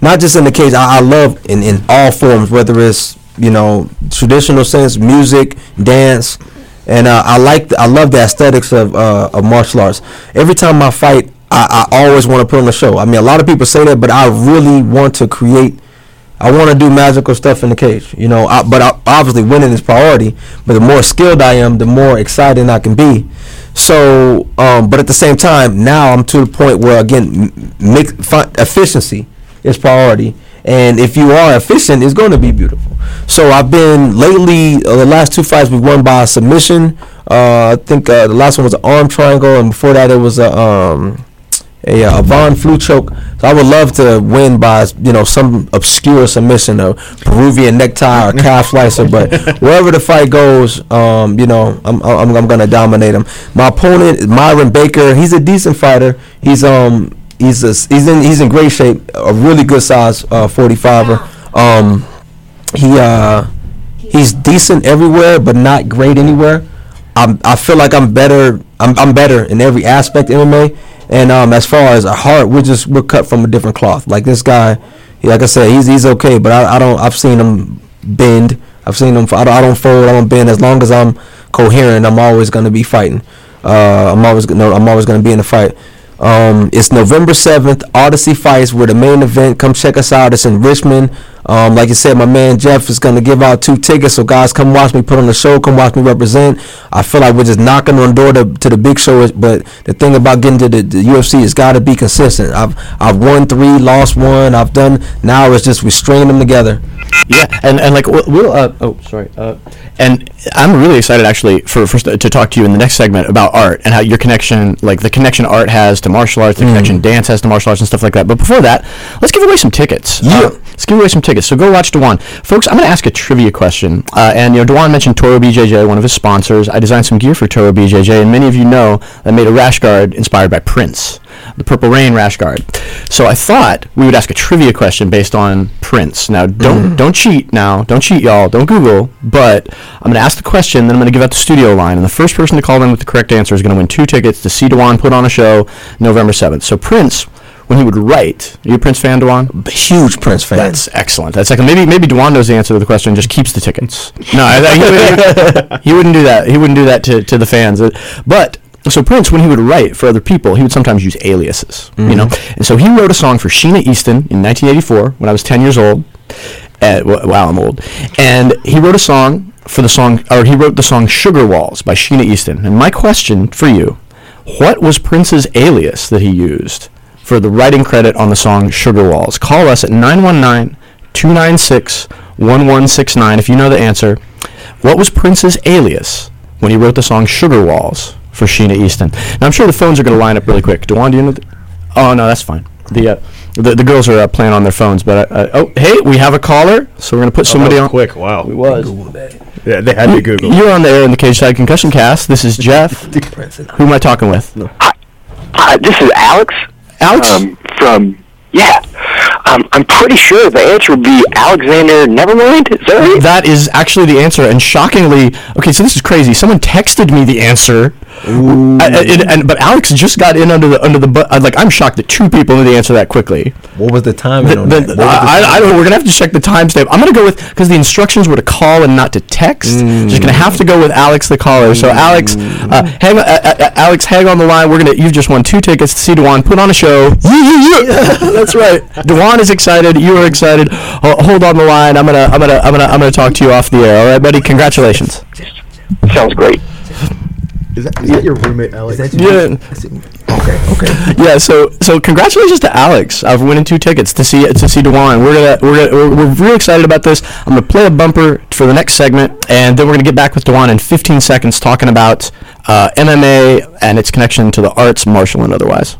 not just in the cage, I, I love in, in all forms, whether it's, you know, traditional sense, music, dance. And uh, I like, the, I love the aesthetics of, uh, of martial arts. Every time I fight, I, I always want to put on a show. I mean, a lot of people say that, but I really want to create I want to do magical stuff in the cage, you know. I, but I, obviously, winning is priority. But the more skilled I am, the more exciting I can be. So, um, but at the same time, now I'm to the point where again, efficiency is priority. And if you are efficient, it's going to be beautiful. So I've been lately. Uh, the last two fights we won by submission. Uh, I think uh, the last one was an arm triangle, and before that it was a um, a, uh, a von Flue choke. So I would love to win by you know some obscure submission, a Peruvian necktie or calf slicer. But wherever the fight goes, um, you know I'm, I'm I'm gonna dominate him. My opponent Myron Baker. He's a decent fighter. He's um he's a, he's in he's in great shape. A really good size uh, 45er. Um, he uh he's decent everywhere, but not great anywhere. I'm, I feel like I'm better. I'm, I'm better in every aspect of MMA. And um, as far as a heart, we're just we're cut from a different cloth. Like this guy, like I said, he's he's okay, but I, I don't. I've seen him bend. I've seen him. I don't, I don't fold. I don't bend. As long as I'm coherent, I'm always gonna be fighting. Uh, I'm always gonna. I'm always gonna be in the fight. Um, it's November 7th, Odyssey Fights. We're the main event. Come check us out. It's in Richmond. Um, like you said, my man Jeff is going to give out two tickets. So, guys, come watch me put on the show. Come watch me represent. I feel like we're just knocking on the door to, to the big show. But the thing about getting to the, the UFC is got to be consistent. I've I've won three, lost one. I've done. Now it's just we string them together. Yeah, and, and like we'll, uh, oh sorry, uh, and I'm really excited actually for first to talk to you in the next segment about art and how your connection, like the connection art has to martial arts, the connection dance has to martial arts and stuff like that. But before that, let's give away some tickets. Yeah. Uh, let's give away some tickets. So go watch D'Juan, folks. I'm going to ask a trivia question, uh, and you know D'Juan mentioned Toro BJJ, one of his sponsors. I designed some gear for Toro BJJ, and many of you know I made a rash guard inspired by Prince, the Purple Rain rash guard. So I thought we would ask a trivia question based on Prince. Now don't don't cheat now, don't cheat y'all, don't Google. But I'm going to ask the question, then I'm going to give out the studio line, and the first person to call in with the correct answer is going to win two tickets to see D'Juan put on a show November 7th. So Prince. When he would write, are you a Prince fan, D'Juan? Huge Prince fan. That's excellent. That's like maybe maybe D'Juan knows the answer to the question just keeps the tickets. No, I, I, he, he wouldn't do that. He wouldn't do that to, to the fans. Uh, But so Prince, when he would write for other people, he would sometimes use aliases. You know, and so he wrote a song for Sheena Easton in 1984 when I was 10 years old. Uh, w- wow, I'm old. And he wrote a song for the song, or he wrote the song "Sugar Walls" by Sheena Easton. And my question for you: What was Prince's alias that he used for the writing credit on the song Sugar Walls? Call us at 919 296 1169 if you know the answer. What was Prince's alias when he wrote the song Sugar Walls for Sheena Easton? Now, I'm sure the phones are going to line up really quick. D'Juan, do you know? The, oh, no, that's fine. The, uh, the, the girls are uh, playing on their phones, but uh, uh, oh, hey, we have a caller, so we're going to put somebody Oh, on. quick. Wow. It was. Yeah, they had to Google. You're on the air in the Cage Side Concussion Cast. This is Jeff. Who am I talking with? Hi, this is Alex. Alex. Um, from yeah. Um, I'm pretty sure the answer would be Alexander Nevermind. Is that right? That is actually the answer, and shockingly, okay. So this is crazy. Someone texted me the answer, I- I- and, and- but Alex just got in under the under the. Bu- like I'm shocked that two people knew the answer that quickly. What was the time? The- on the- that? What was the I, I don't know. We're gonna have to check the timestamp. I'm gonna go with because the instructions were to call and not to text. Just gonna have to go with Alex the caller. So Alex, uh, hang uh, uh, uh, Alex, hang on the line. We're gonna. You've just won two tickets to see D'Juan put on a show. That's right. D'Juan is excited. You are excited. Ho- hold on the line. I'm gonna. I'm gonna. I'm gonna. I'm gonna talk to you off the air. All right, buddy. Congratulations. Sounds great. Is that, is that your roommate, Alex? Yeah. Okay, okay. Yeah, so so congratulations to Alex for winning two tickets to see to see D'Juan. We're gonna we're gonna, we're, we're really excited about this. I'm gonna play a bumper for the next segment, and then we're gonna get back with D'Juan in 15 seconds, talking about uh, MMA and its connection to the arts, martial and otherwise.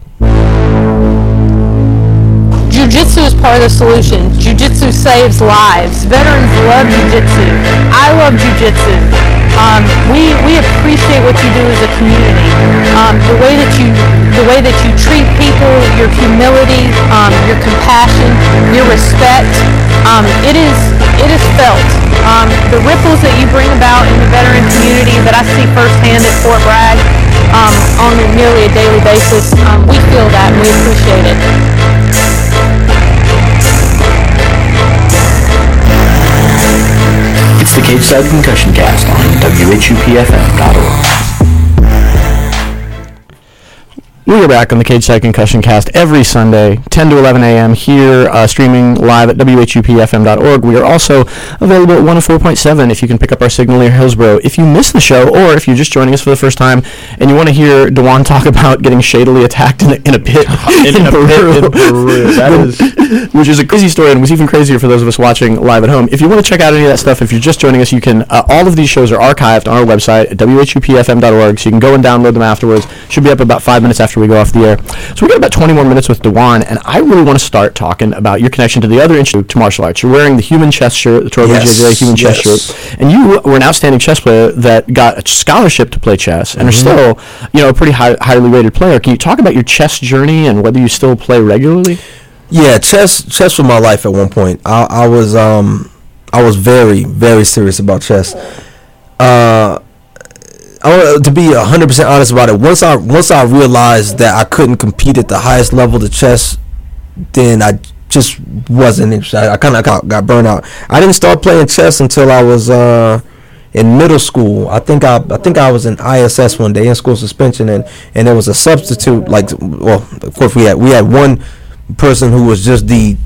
Jiu-Jitsu is part of the solution. Jiu-Jitsu saves lives. Veterans love Jiu-Jitsu. I love Jiu-Jitsu. Um, we, we appreciate what you do as a community. Um, the way that you the way that you treat people, your humility, um, your compassion, your respect, um, it is it is felt. Um, the ripples that you bring about in the veteran community that I see firsthand at Fort Bragg um, on nearly a daily basis, we feel that and we appreciate it. It's the Cage Side Concussion Cast on WHUPFM.org. We are back on the Cage Side Concussion Cast every Sunday, 10 to 11 a.m. here, uh, streaming live at WHUPFM.org. We are also available at 104.7 if you can pick up our signal near Hillsborough. If you miss the show, or if you're just joining us for the first time and you want to hear D'Juan talk about getting shadily attacked in a, in a pit in, In a pit Peru. Is- which is a crazy story and was even crazier for those of us watching live at home. If you want to check out any of that stuff, if you're just joining us, you can. Uh, all of these shows are archived on our website at whupfm.org, so you can go and download them afterwards. Should be up about five minutes after we go off the air. So we got about 20 more minutes with D'Juan, and I really want to start talking about your connection to the other issue to martial arts. You're wearing the human chess shirt, the Toro Yes, BJJ human chess shirt, and you were an outstanding chess player that got a scholarship to play chess, and are still, you know, a pretty high, highly rated player. Can you talk about your chess journey and whether you still play regularly? Yeah, chess chess was my life at one point. I, I was um I was very very serious about chess. Uh, I to be hundred percent honest about it. Once I once I realized that I couldn't compete at the highest level of chess, then I just wasn't interested. I, I kind of got, got burned out. I didn't start playing chess until I was uh in middle school. I think I I think I was in ISS one day in school suspension and and there was a substitute like well of course we had we had one person who was just the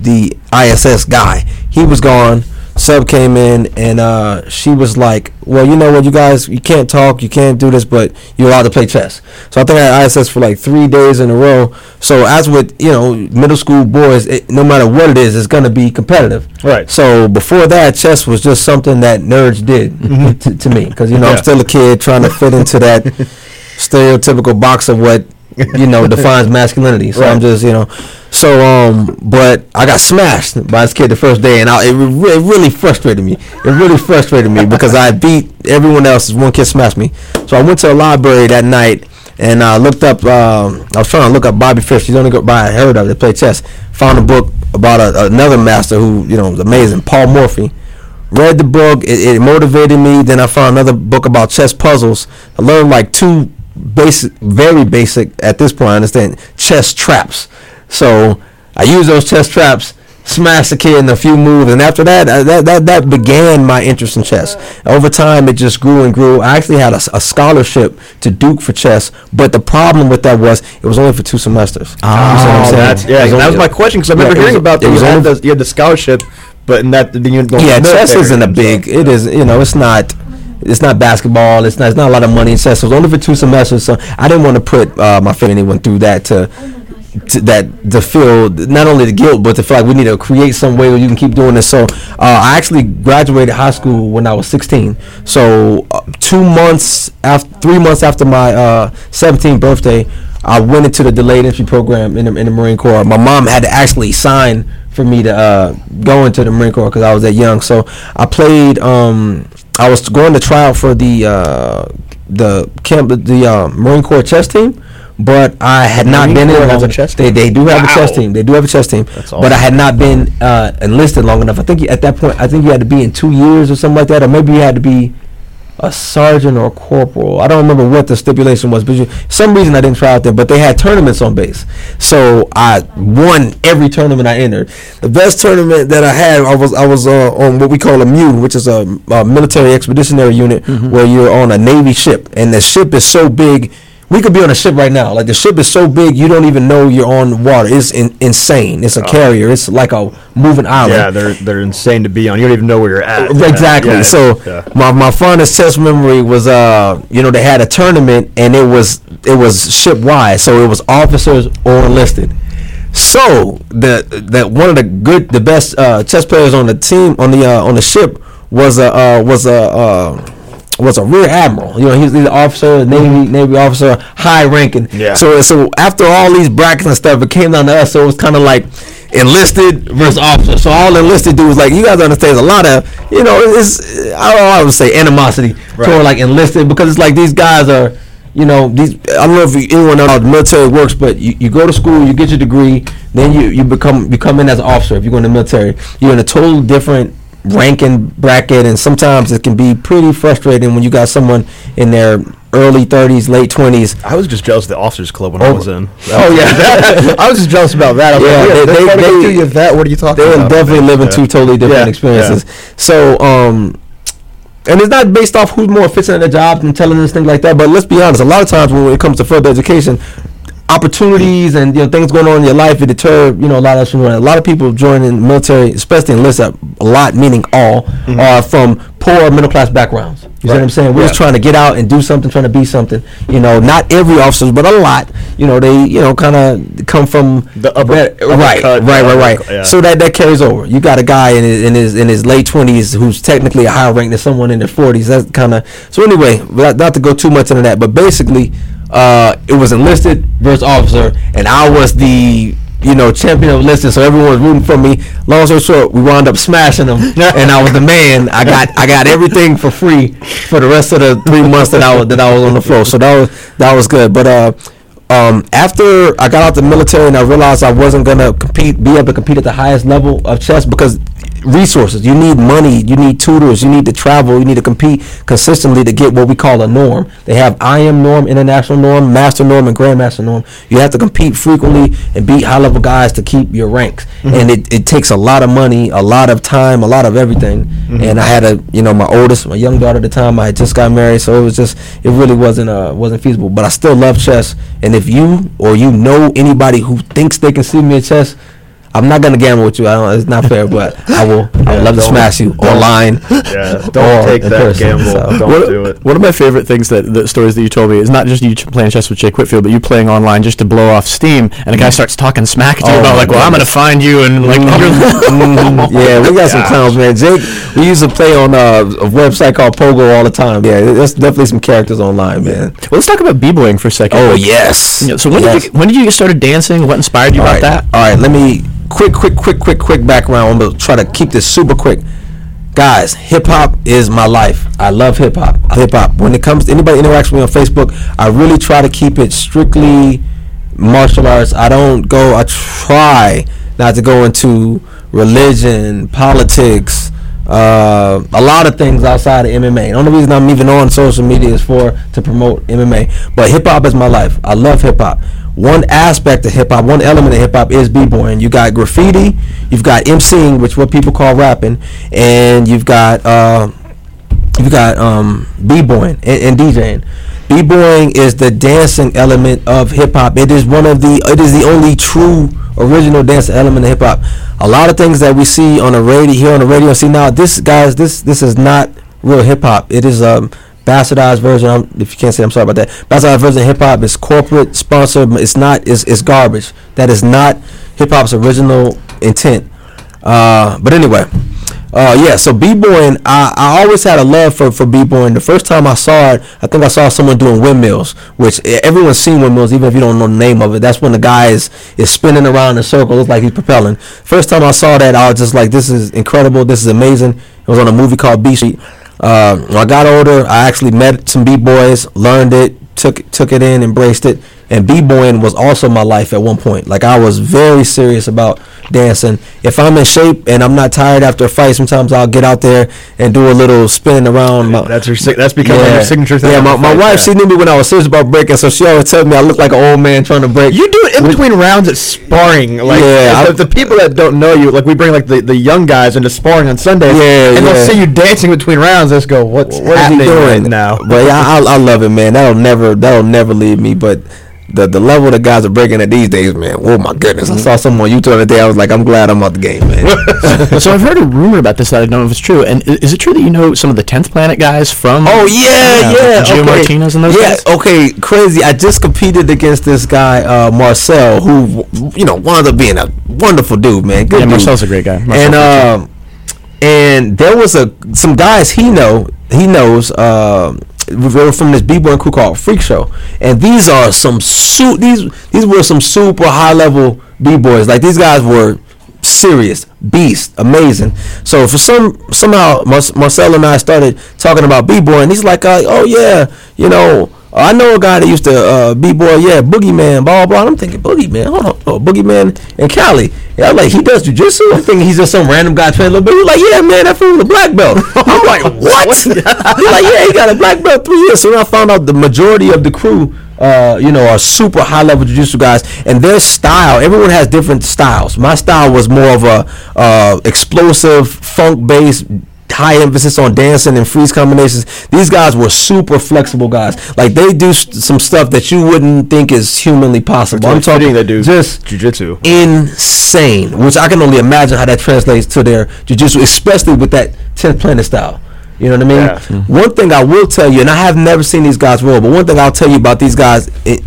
the ISS guy. He was gone. Sub came in and uh, she was like, "Well, you know what, you guys, you can't talk, you can't do this, but you're allowed to play chess." So I think I had ISS for like three days in a row. So as with you know middle school boys, it, no matter what it is, it's gonna be competitive. Right. So before that, chess was just something that nerds did to, to me because you know Yeah. I'm still a kid trying to fit into that stereotypical box of what you know defines masculinity. So I'm just you know, so um, but I got smashed by this kid the first day, and I, it, re- it really frustrated me. It really frustrated me because I beat everyone else. One kid smashed me, so I went to a library that night. And I looked up. Um, I was trying to look up Bobby Fish. He's only guy I heard of that play chess. Found a book about a, another master who you know was amazing, Paul Morphy read the book it, it motivated me then i found another book about chess puzzles i learned like two basic very basic at this point i understand chess traps so i use those chess traps smash the kid in a few moves and after that uh, that, that that began my interest in chess over time it just grew and grew i actually had a scholarship to duke for chess but the problem with that was it was only for two semesters Ah, You see what I'm Oh, saying? that's yeah. Was That was my question because I Yeah, remember was- hearing about that. You had, the, you had the scholarship, but in that then you don't yeah, chess isn't a big. It is, you know, it's not. It's not basketball. It's not. It's not a lot of money chess. It was only for two semesters, so I didn't want to put uh, my family anyone through that to to, that to feel not only the guilt but to feel like we need to create some way where you can keep doing this. So uh, I actually graduated high school when I was 16. So uh, two months after, three months after my uh, 17th birthday, I went into the delayed entry program in the, in the Marine Corps. My mom had to actually sign for me to uh, go into the Marine Corps because I was that young. So I played. Um, I was going to try out for the uh, the camp the uh, Marine Corps chess team. But I had not Marine been Corps in. has a long- chess They, they do have a chess team. They do have a chess team. That's But I had not been uh, enlisted long enough. I think you- at that point, I think you had to be in two years or something like that, or maybe you had to be a sergeant or a corporal. I don't remember what the stipulation was, but you, some reason I didn't try out there. But they had tournaments on base, so I won every tournament I entered. The best tournament that I had, I was I was uh, on what we call a MEU, which is a, a military expeditionary unit, where you're on a Navy ship, and the ship is so big. We could be on a ship right now. Like the ship is so big, you don't even know you're on water. It's in, insane. It's a carrier. It's like a moving island. Yeah, they're they're insane to be on. You don't even know where you're at. Exactly. Yeah, so yeah. my, my fondest chess memory was uh you know they had a tournament and it was it was ship wide so it was officers or enlisted. So the that one of the good the best uh, chess players on the team on the uh, on the ship was a uh, was a uh, was a rear admiral. You know he's, he's an officer, navy mm-hmm. navy officer, high ranking. Yeah. So so after all these brackets and stuff, it came down to us. So it was kind of like enlisted versus mm-hmm. officer. So all enlisted dudes like you guys understand. There's a lot of you know it's I don't know, I would say animosity toward like enlisted because it's like these guys are. You know, these. I don't know if anyone knows how the military works, but you, you go to school, you get your degree, then you, you become you come in as an officer. If you go in the military, you're in a total different ranking bracket, and sometimes it can be pretty frustrating when you got someone in their early 30s, late 20s. I was just jealous of the officers club when I Oh. was in. Oh yeah, I was just jealous about that. I was Yeah, like, they- they, they- they, they- that. What are you talking they were about? definitely living Yeah. two totally different Yeah, experiences. So, um, and it's not based off who's more efficient at their job, intelligence, things like that. But let's be honest, a lot of times when it comes to further education, opportunities and you know things going on in your life it deter you know a lot of us from running. A lot of people joining the military, especially enlisted, a lot meaning all, are from poor middle class backgrounds. You see what I'm saying? We're just trying to get out and do something, trying to be something. You know, not every officer, but a lot. You know, they you know kind of come from The upper- upper right, cut, right, uh, right, right. yeah. So that that carries over. You got a guy in his in his in his late twenties who's technically a higher rank than someone in their forties. That's kind of so. Anyway, not, not to go too much into that, but basically, uh, it was enlisted versus officer, and I was the you know champion of enlisted. So everyone was rooting for me. Long story short, we wound up smashing them, and I was the man. I got I got everything for free for the rest of the three months that I was that I was on the floor. So that was that was good. But uh. Um, after I got out the military and I realized I wasn't gonna compete, be able to compete at the highest level of chess because resources. You need money. You need tutors. You need to travel. You need to compete consistently to get what we call a norm. They have IM norm, international norm, master norm, and grandmaster norm. You have to compete frequently and beat high level guys to keep your ranks. And it, it takes a lot of money, a lot of time, a lot of everything. And I had a, you know, my oldest, my young daughter at the time, I had just got married, so it was just, it really wasn't, uh, wasn't feasible. But I still love chess. And if you or you know anybody who thinks they can see me at chess, I'm not gonna gamble with you. I don't, it's not fair, but I will. I would love to smash you online. Yeah, don't take that person, gamble. so. Don't one, do it. one of my favorite things that the stories that you told me is not just you playing chess with Jake Whitfield, but you playing online just to blow off steam, and a guy starts talking smack to you Oh about my like, well, I'm gonna find you and like. Mhm. yeah, we got some clowns, man. Jake, we used to play on uh, a website called Pogo all the time. Yeah, there's definitely some characters online, man. Well, let's talk about b-boying for a second. Oh Like, yes. you know, so when Yes. did you when did you get started dancing? What inspired you All about right, that? All right, let me quick, quick, quick, quick, quick background. I'm gonna try to keep this super quick. Guys, hip hop is my life. I love hip hop. Hip hop. When it comes to anybody interacts with me on Facebook, I really try to keep it strictly martial arts. I don't go. I try not to go into religion, politics, uh, a lot of things outside of MMA. The only reason I'm even on social media is for to promote MMA. But hip hop is my life. I love hip hop. One aspect of hip hop, one element of hip hop is b-boying. You got graffiti, you've got MCing, which what people call rapping, and you've got uh, you've got um, b-boying and, and DJing. B-boying is the dancing element of hip hop. It is one of the it is the only true original dance element of hip hop. A lot of things that we see on the radio here on the radio see now this guys this this is not real hip hop. It is um bastardized version. I'm, if you can't say, I'm sorry about that. Bastardized version of hip hop is corporate sponsored. It's not. It's, it's garbage. That is not hip hop's original intent. Uh, but anyway, uh, yeah. So b-boying, I, I always had a love for for b-boying. The first time I saw it, I think I saw someone doing windmills, which everyone's seen windmills, even if you don't know the name of it. That's when the guy is is spinning around in a circle, looks like he's propelling. First time I saw that, I was just like, this is incredible. This is amazing. It was on a movie called Beat Street. Uh, when I got older, I actually met some b-boys, learned it, took took it in, embraced it, and b-boying was also my life at one point. Like I was very serious about dancing. If I'm in shape and I'm not tired after a fight, sometimes I'll get out there and do a little spin around. My, That's your that's become like your signature thing. Yeah, my, my wife, she knew me when I was serious about breaking, so she always tells me I look like an old man trying to break. You do it in between rounds at sparring. Like Yeah, the, I- the people that don't know you, like we bring like the, the young guys into sparring on Sundays. Yeah, and yeah. they'll see you dancing between rounds. Just go, "What's what is he happening doing right now?" But yeah, I, I love it, man. That'll never that'll never leave me. But the the level the guys are breaking at these days, man. Oh my goodness! I saw someone on YouTube the other day. I was like, I'm glad I'm out the game, man. so I've heard a rumor about this that I don't know if it's true. And is it true that you know some of the Tenth Planet guys from? Oh yeah, yeah. Geo okay. Martinez and those Yeah, guys. okay, crazy. I just competed against this guy, uh, Marcel, who you know wound up being a wonderful dude, man. Good Yeah, dude. Marcel's a great guy. Marcel's and um, and there was a some guys he know he knows. Um, they were from this b-boy crew called Freak Show, and these are some su- these these were some super high level b-boys. Like these guys were serious beast amazing so for some somehow Mar- marcel and i started talking about b-boy and he's like uh, oh yeah you know I know a guy that used to uh, b-boy, yeah, Boogeyman, blah, blah. I'm thinking, Boogeyman, hold on, oh, Boogeyman in Cali. Yeah, I'm like, he does jujitsu? I'm thinking he's just some random guy training a little bit. He's like, yeah, man, that fool with a black belt. I'm like, what? he's like, yeah, he got a black belt three years. So then I found out the majority of the crew uh, you know, are super high level jiu-jitsu guys, and their style. Everyone has different styles. My style was more of a uh, explosive, funk based. High emphasis on dancing and freeze combinations. These guys were super flexible guys. Like they do st- some stuff that you wouldn't think is humanly possible. I'm talking they do just jujitsu. insane, which I can only imagine how that translates to their jiu-jitsu, especially with that 10th planet style. You know what I mean? Yeah. Mm-hmm. One thing I will tell you, and I have never seen these guys roll, but one thing I'll tell you about these guys, it,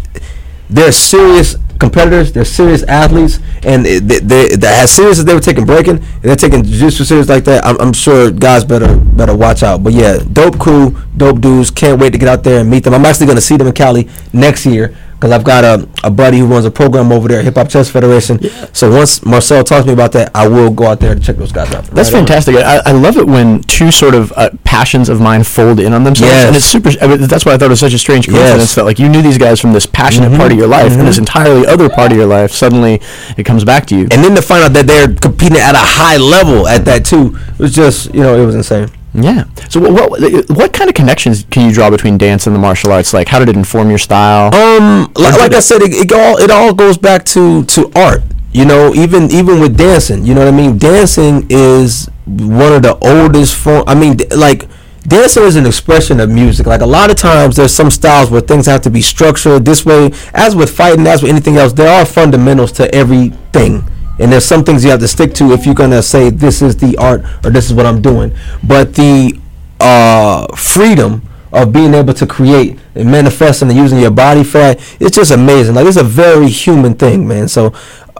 they're serious competitors, they're serious athletes, and they, they, they, as serious as they were taking breaking, and they're taking jiu-jitsu serious like that, I'm, I'm sure guys better better watch out. But yeah, dope crew, dope dudes, can't wait to get out there and meet them. I'm actually going to see them in Cali next year because I've got a, a buddy who runs a program over there, Hip Hop Chess Federation. So once Marcel talks to me about that, I will go out there and check those guys out. That's Right fantastic. I, I love it when two sort of uh, passions of mine fold in on themselves, Yes. and it's super. I mean, that's why I thought it was such a strange coincidence Yes. that like you knew these guys from this passionate Mhm. part of your life, and this Mhm. entirely other part of your life. Suddenly, it comes back to you. And then to find out that they're competing at a high level at that too, it was just you know it was insane. Yeah. So what, what what kind of connections can you draw between dance and the martial arts? Like, how did it inform your style? Um, like, like I said, it, it all it all goes back to to art. You know, even even with dancing, you know what I mean. Dancing is one of the oldest form. I mean, like dancing is an expression of music. Like a lot of times, there's some styles where things have to be structured this way. As with fighting, as with anything else, there are fundamentals to everything. And there's some things you have to stick to if you're gonna say this is the art or this is what I'm doing. But the uh, freedom of being able to create and manifesting and using your body fat, it's just amazing. Like it's a very human thing, man. So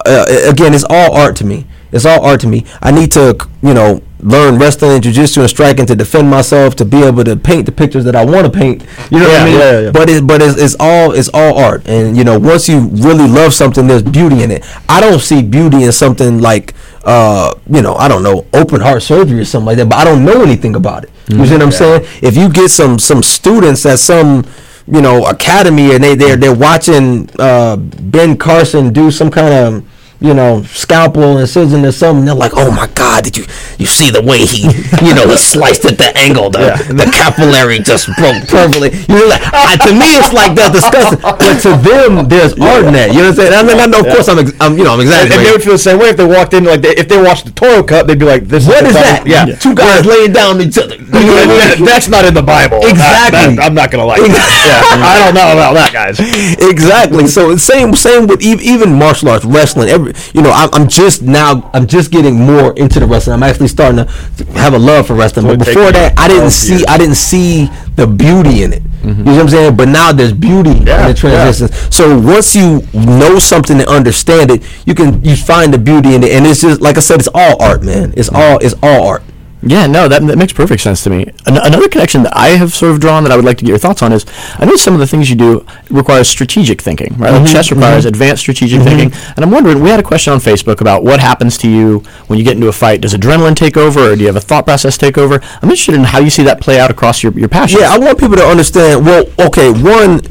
uh, again, it's all art to me. It's all art to me. I need to, you know, learn wrestling and jiu-jitsu and striking to defend myself, to be able to paint the pictures that I want to paint. You know what I mean? yeah, yeah. But it, but it's, it's all it's all art. And you know, once you really love something, there's beauty in it. I don't see beauty in something like uh, you know, I don't know, open heart surgery or something like that, but I don't know anything about it. You see what I'm saying? If you get some some students at some you know academy and they they're they're watching uh, Ben Carson do some kind of you know scalpel and incision or something, they're like, oh my God, did you you see the way he you know he sliced at the angle, the the capillary just broke perfectly. You know, like I, to me it's like that's disgusting, but to them there's art in that. You know what I'm saying? I mean, I know of course I'm, ex- I'm you know I'm And, and exaggerating. they would feel the same way if they walked in. Like they, if they watched the Toro Cup, they'd be like, "This What is that? Yeah, Two guys laying down each other. You know what I mean? That's not in the Bible. Exactly. That- that- I'm not gonna like that. Yeah, I don't know about that, guys. exactly. So same same with ev- even martial arts, wrestling. Every, you know, I'm, I'm just now, I'm just getting more into the wrestling. I'm actually starting to have a love for wrestling. So But before that, I didn't see, years. I didn't see the beauty in it. You know what I'm saying? But now there's beauty in Yeah, the transitions. So once you know something and understand it, you can you find the beauty in it, and it's just like I said, it's all art, man. It's all it's all art. Yeah, no, that, that makes perfect sense to me. An- another connection that I have sort of drawn that I would like to get your thoughts on is I know some of the things you do requires strategic thinking, right? Like mm-hmm, chess requires mm-hmm. advanced strategic mm-hmm. thinking. And I'm wondering, we had a question on Facebook about what happens to you when you get into a fight. Does adrenaline take over or do you have a thought process take over? I'm interested in how you see that play out across your, your passion. Yeah, I want people to understand. Well, okay, one,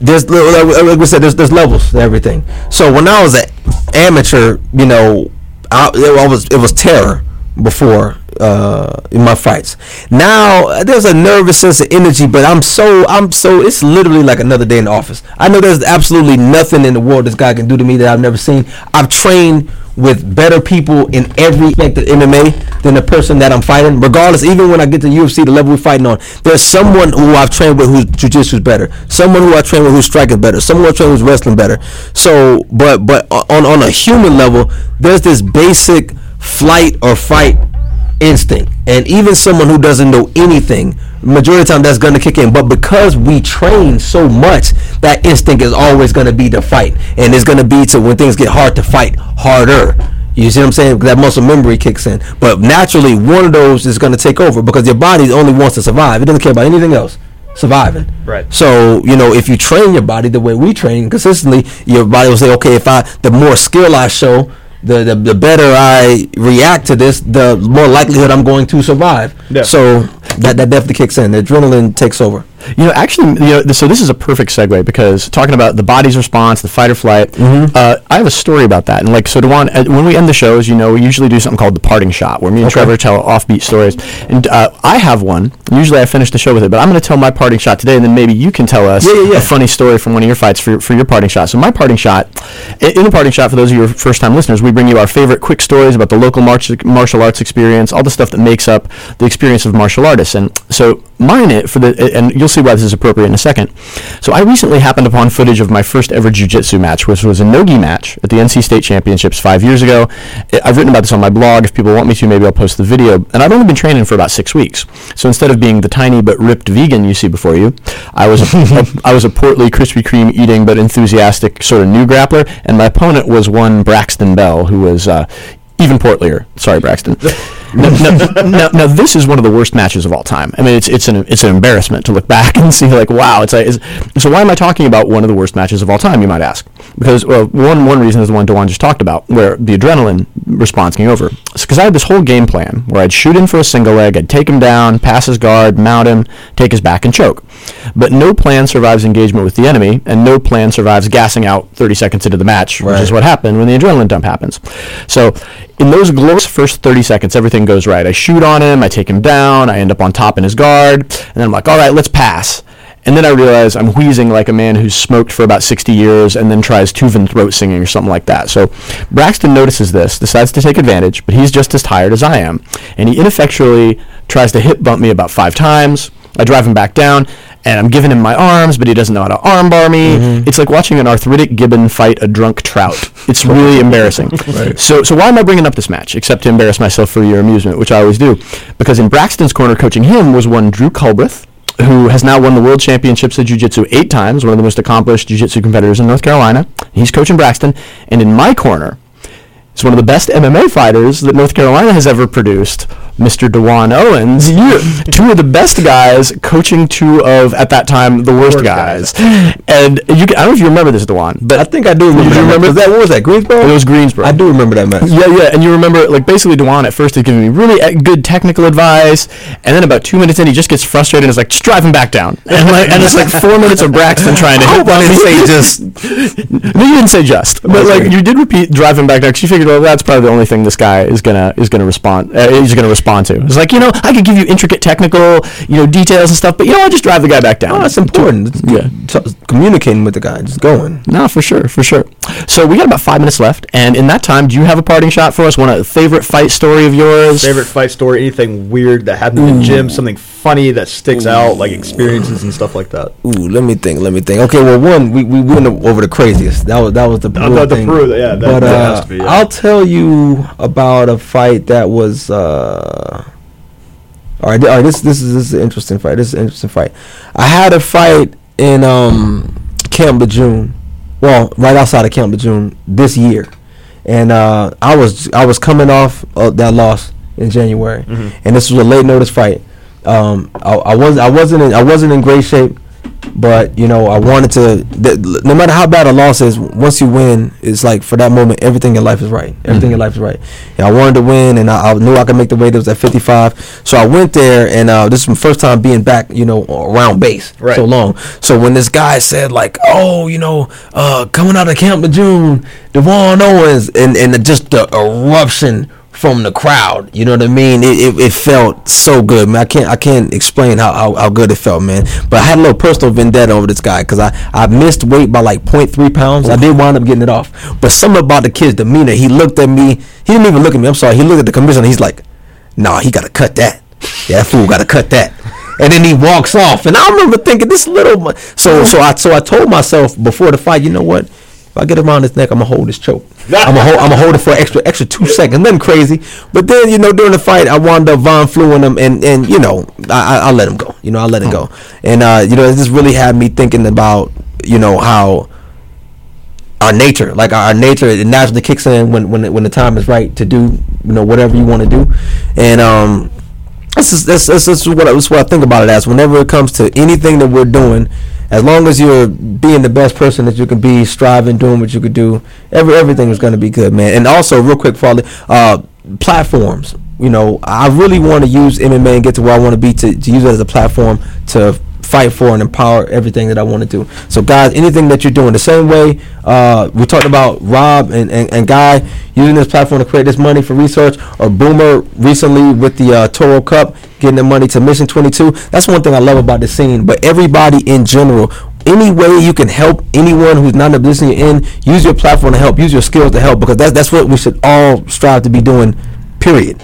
there's like like we said, there's there's levels to everything. So when I was an amateur, you know, I, it was it was terror before uh, in my fights. Now uh, there's a nervous sense of energy, but I'm so I'm so it's literally like another day in the office. I know there's absolutely nothing in the world this guy can do to me that I've never seen. I've trained with better people in every aspect of MMA than the person that I'm fighting. Regardless, even when I get to UFC, the level we're fighting on, there's someone who I've trained with whose jiu-jitsu is better. Someone who I train with who's striking better. Someone I train who's wrestling better. So, but but on on a human level, there's this basic flight or fight instinct. And even someone who doesn't know anything, majority of the time that's going to kick in. But because we train so much, that instinct is always going to be to fight. And it's going to be to when things get hard to fight harder. You see what I'm saying? That muscle memory kicks in. But naturally, one of those is going to take over because your body only wants to survive. It doesn't care about anything else. Surviving. Right. So, you know, if you train your body the way we train consistently, your body will say, okay, if I, the more skill I show, the, the, the better I react to this, the more likelihood I'm going to survive. Yeah. So that, that definitely kicks in. The adrenaline takes over. You know, actually, you know, so this is a perfect segue because talking about the body's response, the fight or flight. Uh, I have a story about that, and like, so D'Juan, uh, when we end the shows, you know, we usually do something called the parting shot, where me and Trevor tell offbeat stories, and uh, I have one. Usually, I finish the show with it, but I'm going to tell my parting shot today, and then maybe you can tell us Yeah, yeah, yeah. a funny story from one of your fights for, for your parting shot. So my parting shot, in the parting shot, for those of you first time listeners, we bring you our favorite quick stories about the local march, martial arts experience, all the stuff that makes up the experience of martial artists. And so mine, it for the, and you'll see why this is appropriate in a second. So I recently happened upon footage of my first ever jiu-jitsu match, which was a nogi match at the NC State Championships five years ago. I've written about this on my blog. If people want me to, maybe I'll post the video. And I've only been training for about six weeks. So instead of being the tiny but ripped vegan you see before you, I was a, a, I was a portly Krispy Kreme eating but enthusiastic sort of new grappler, and my opponent was one Braxton Bell, who was uh, even portlier. Sorry, Braxton. Now, now, now, now, this is one of the worst matches of all time. I mean, it's it's an it's an embarrassment to look back and see like, wow, it's like. It's, so why am I talking about one of the worst matches of all time? You might ask. Because well, one one reason is the one D'Juan just talked about, where the adrenaline response came over. Because I had this whole game plan where I'd shoot in for a single leg, I'd take him down, pass his guard, mount him, take his back, and choke. But no plan survives engagement with the enemy, and no plan survives gassing out 30 seconds into the match, which is what happened when the adrenaline dump happens. So, in those glorious first 30 seconds, everything goes right. I shoot on him, I take him down, I end up on top in his guard, and then I'm like, all right, let's pass. And then I realize I'm wheezing like a man who's smoked for about 60 years and then tries Tuvan throat singing or something like that. So Braxton notices this, decides to take advantage, but he's just as tired as I am. And he ineffectually tries to hip bump me about five times. I drive him back down, and I'm giving him my arms, but he doesn't know how to armbar me. Mm-hmm. It's like watching an arthritic gibbon fight a drunk trout. It's really embarrassing. So, so why am I bringing up this match except to embarrass myself for your amusement, which I always do? Because in Braxton's corner, coaching him was one Drew Culbreth, who has now won the world championships of jiu-jitsu eight times, one of the most accomplished jiu-jitsu competitors in North Carolina. He's coaching Braxton, and in my corner, it's one of the best MMA fighters that North Carolina has ever produced, Mr. D'Juan Owens. You, two of the best guys coaching two of, at that time, the worst, guys. And you can, I don't know if you remember this, D'Juan, but I think I do remember. You remember- that what was that? Greensboro. it was Greensboro. I do remember that match. Yeah, yeah, and you remember, like, basically, D'Juan at first is giving me really uh, good technical advice, and then about two minutes in, he just gets frustrated and is like, just drive him back down. And, like, and it's like four minutes of Braxton trying to I hit hope I didn't say just. no, you didn't say just, but like you did repeat drive him back down because you figured, well, that's probably the only thing this guy is gonna is gonna respond. Uh, he's gonna respond to. It's like you know, I could give you intricate technical, you know, details and stuff, but you know, I'll just drive the guy back down. Oh, that's important. Yeah. T- communicating with the guy, just going. No, for sure, for sure. So we got about five minutes left, and in that time, do you have a parting shot for us? One a favorite fight story of yours? Favorite fight story? Anything weird that happened in the gym? Something funny that sticks out, like experiences and stuff like that. Ooh, let me think. Let me think. Okay, well, one we, we went over the craziest. That was that was the Peru the- the thing. Peru, yeah, that- but that uh, be, yeah. I'll tell you about a fight that was. Uh, all right, all right. This this is this is an interesting fight. This is an interesting fight. I had a fight in um, Camp Lejeune. Well, right outside of Camp Lejeune this year, and uh, I was I was coming off uh, that loss in January, and this was a late notice fight. Um, I, I was I wasn't in, I wasn't in great shape, but you know I wanted to. Th- no matter how bad a loss is, once you win, it's like for that moment everything in life is right. Everything in life is right. And I wanted to win, and I, I knew I could make the weight. It was at 55, so I went there, and uh, this is my first time being back, you know, around base Right. so long. So when this guy said like, "Oh, you know, uh, coming out of Camp Lejeune, Devon Owens," and and just the eruption from the crowd, you know what I mean? It, it, it felt so good, man. I can't I can't explain how, how, how good it felt, man. But I had a little personal vendetta over this guy because I, I missed weight by like 0.3 pounds. I did wind up getting it off, but something about the kid's demeanor. He looked at me. He didn't even look at me. I'm sorry. He looked at the commissioner. He's like, "Nah, he got to cut that. Yeah, that fool got to cut that." and then he walks off. And I remember thinking, this little. So so I so I told myself before the fight, you know what? I get around his neck, I'm gonna hold his choke. I'm gonna hold. I'm hold it for extra extra two seconds. Nothing crazy. But then you know during the fight, I wound up von fluing him, and and you know I I, I let him go. You know I let it go. And uh, you know it just really had me thinking about you know how our nature, like our, our nature, it naturally kicks in when when when the time is right to do you know whatever you want to do, and um, this is this this is what I, this is what I think about it as. Whenever it comes to anything that we're doing, as long as you're being the best person that you can be, striving, doing what you could do, every everything is going to be good, man. And also, real quick, Farley, uh, platforms. You know, I really want to use MMA and get to where I want to be to, to use it as a platform to fight for and empower everything that I want to do. So, guys, anything that you're doing, the same way uh, we talked about Rob and, and, and Guy using this platform to create this money for research, or Boomer recently with the uh, Toro Cup getting the money to Mission 22. That's one thing I love about the scene. But everybody in general, any way you can help anyone who's not position you're in, use your platform to help, use your skills to help, because that's that's what we should all strive to be doing. Period.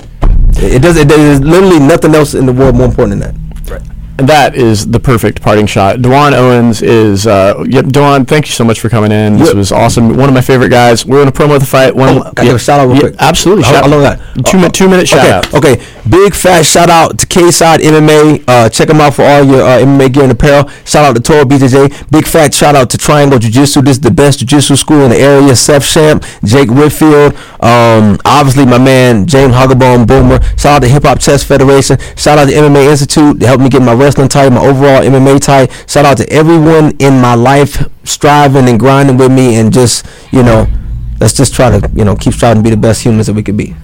It does. It, there's literally nothing else in the world more important than that. And that is the perfect parting shot. D'Juan Owens is. Uh, yep, D'Juan, thank you so much for coming in. This Yep. was awesome. One of my favorite guys. We're in a promo of the fight. One, Oh, can I give a shout out real quick? Absolutely. Shout- how long that? Two, minute, two minute shout okay, out. Okay, big fat shout out to K Side MMA. Uh, check them out for all your uh, MMA gear and apparel. Shout out to Toro BJJ. Big fat shout out to Triangle Jiu Jitsu. This is the best jiu jitsu school in the area. Seth Shamp, Jake Whitfield. Um, obviously my man James Hoggebone Boomer. Shout out to Hip Hop Chess Federation. Shout out to MMA Institute to help me get my wrestling tight, my overall MMA tight. Shout out to everyone in my life striving and grinding with me and just you know. Let's just try to, you know, keep striving to be the best humans that we could be.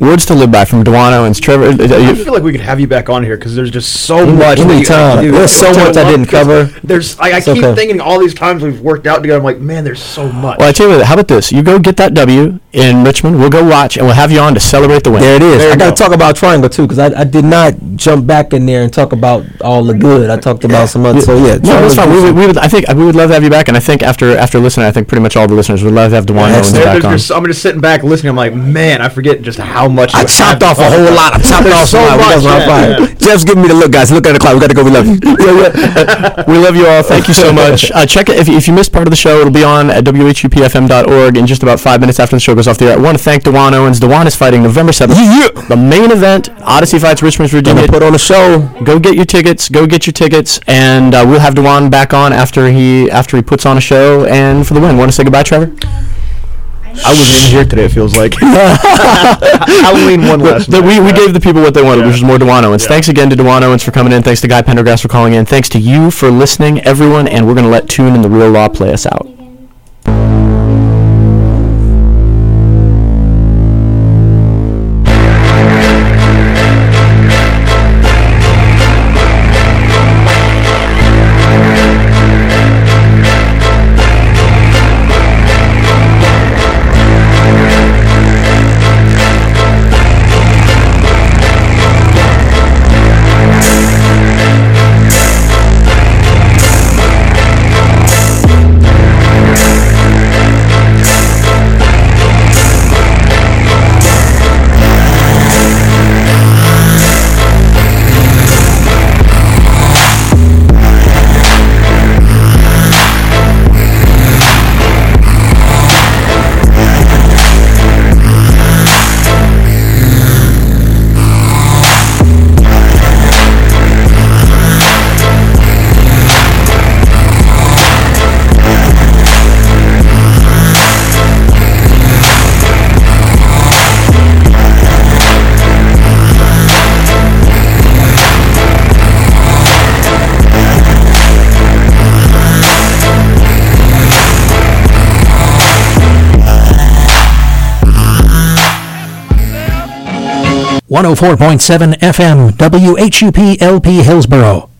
Words to live by from D'Juan and Trevor, uh, uh, I you- feel like we could have you back on here because there's just so Any- much. that you have to anytime. do. There's so To much I didn't cover. There's. I, I keep okay. thinking all these times we've worked out together. I'm like, man, there's so much. well, I tell you what. How about this? You go get that W in Richmond. We'll go watch, and we'll have you on to celebrate the win. There it is. There I got to talk about Triangle too, because I, I did not jump back in there and talk about all the good. I talked about some other. So yeah, No, that's fine. We would, we would, I think we would love to have you back, and I think after after listening, I think pretty much all the listeners would love to have D'Juan Owens There- back there's on. just- I'm just sitting back listening. I'm like, man, I forget just how much. I chopped off a whole lot. I chopped off so much. much. yeah, yeah. Jeff's giving me the look, guys. Look at the clock. We got to go. We love you. we love you all. Thank you so much. Uh, check it if, if you missed part of the show. It'll be on at whupfm.org in just about five minutes after the show goes off the air. I want to thank D'Juan Owens. D'Juan is fighting November seventh. The main event, Odyssey fights Richmond, Virginia. Gonna put on a show. Go get your tickets. Go get your tickets, and uh, we'll have D'Juan back on after he after he puts on a show and for the win. Want to say goodbye, Trevor? I wasn't even here today. It feels like Halloween one last. The- night. we, we gave the people what they wanted, Yeah. which is more D'Juan Owens. Yeah. Thanks again to D'Juan Owens for coming in. Thanks to Guy Pendergrass for calling in. Thanks to you for listening, everyone. And we're going to let Tune and the Real Law play us out. 104.7 FM, WHUP LP Hillsborough.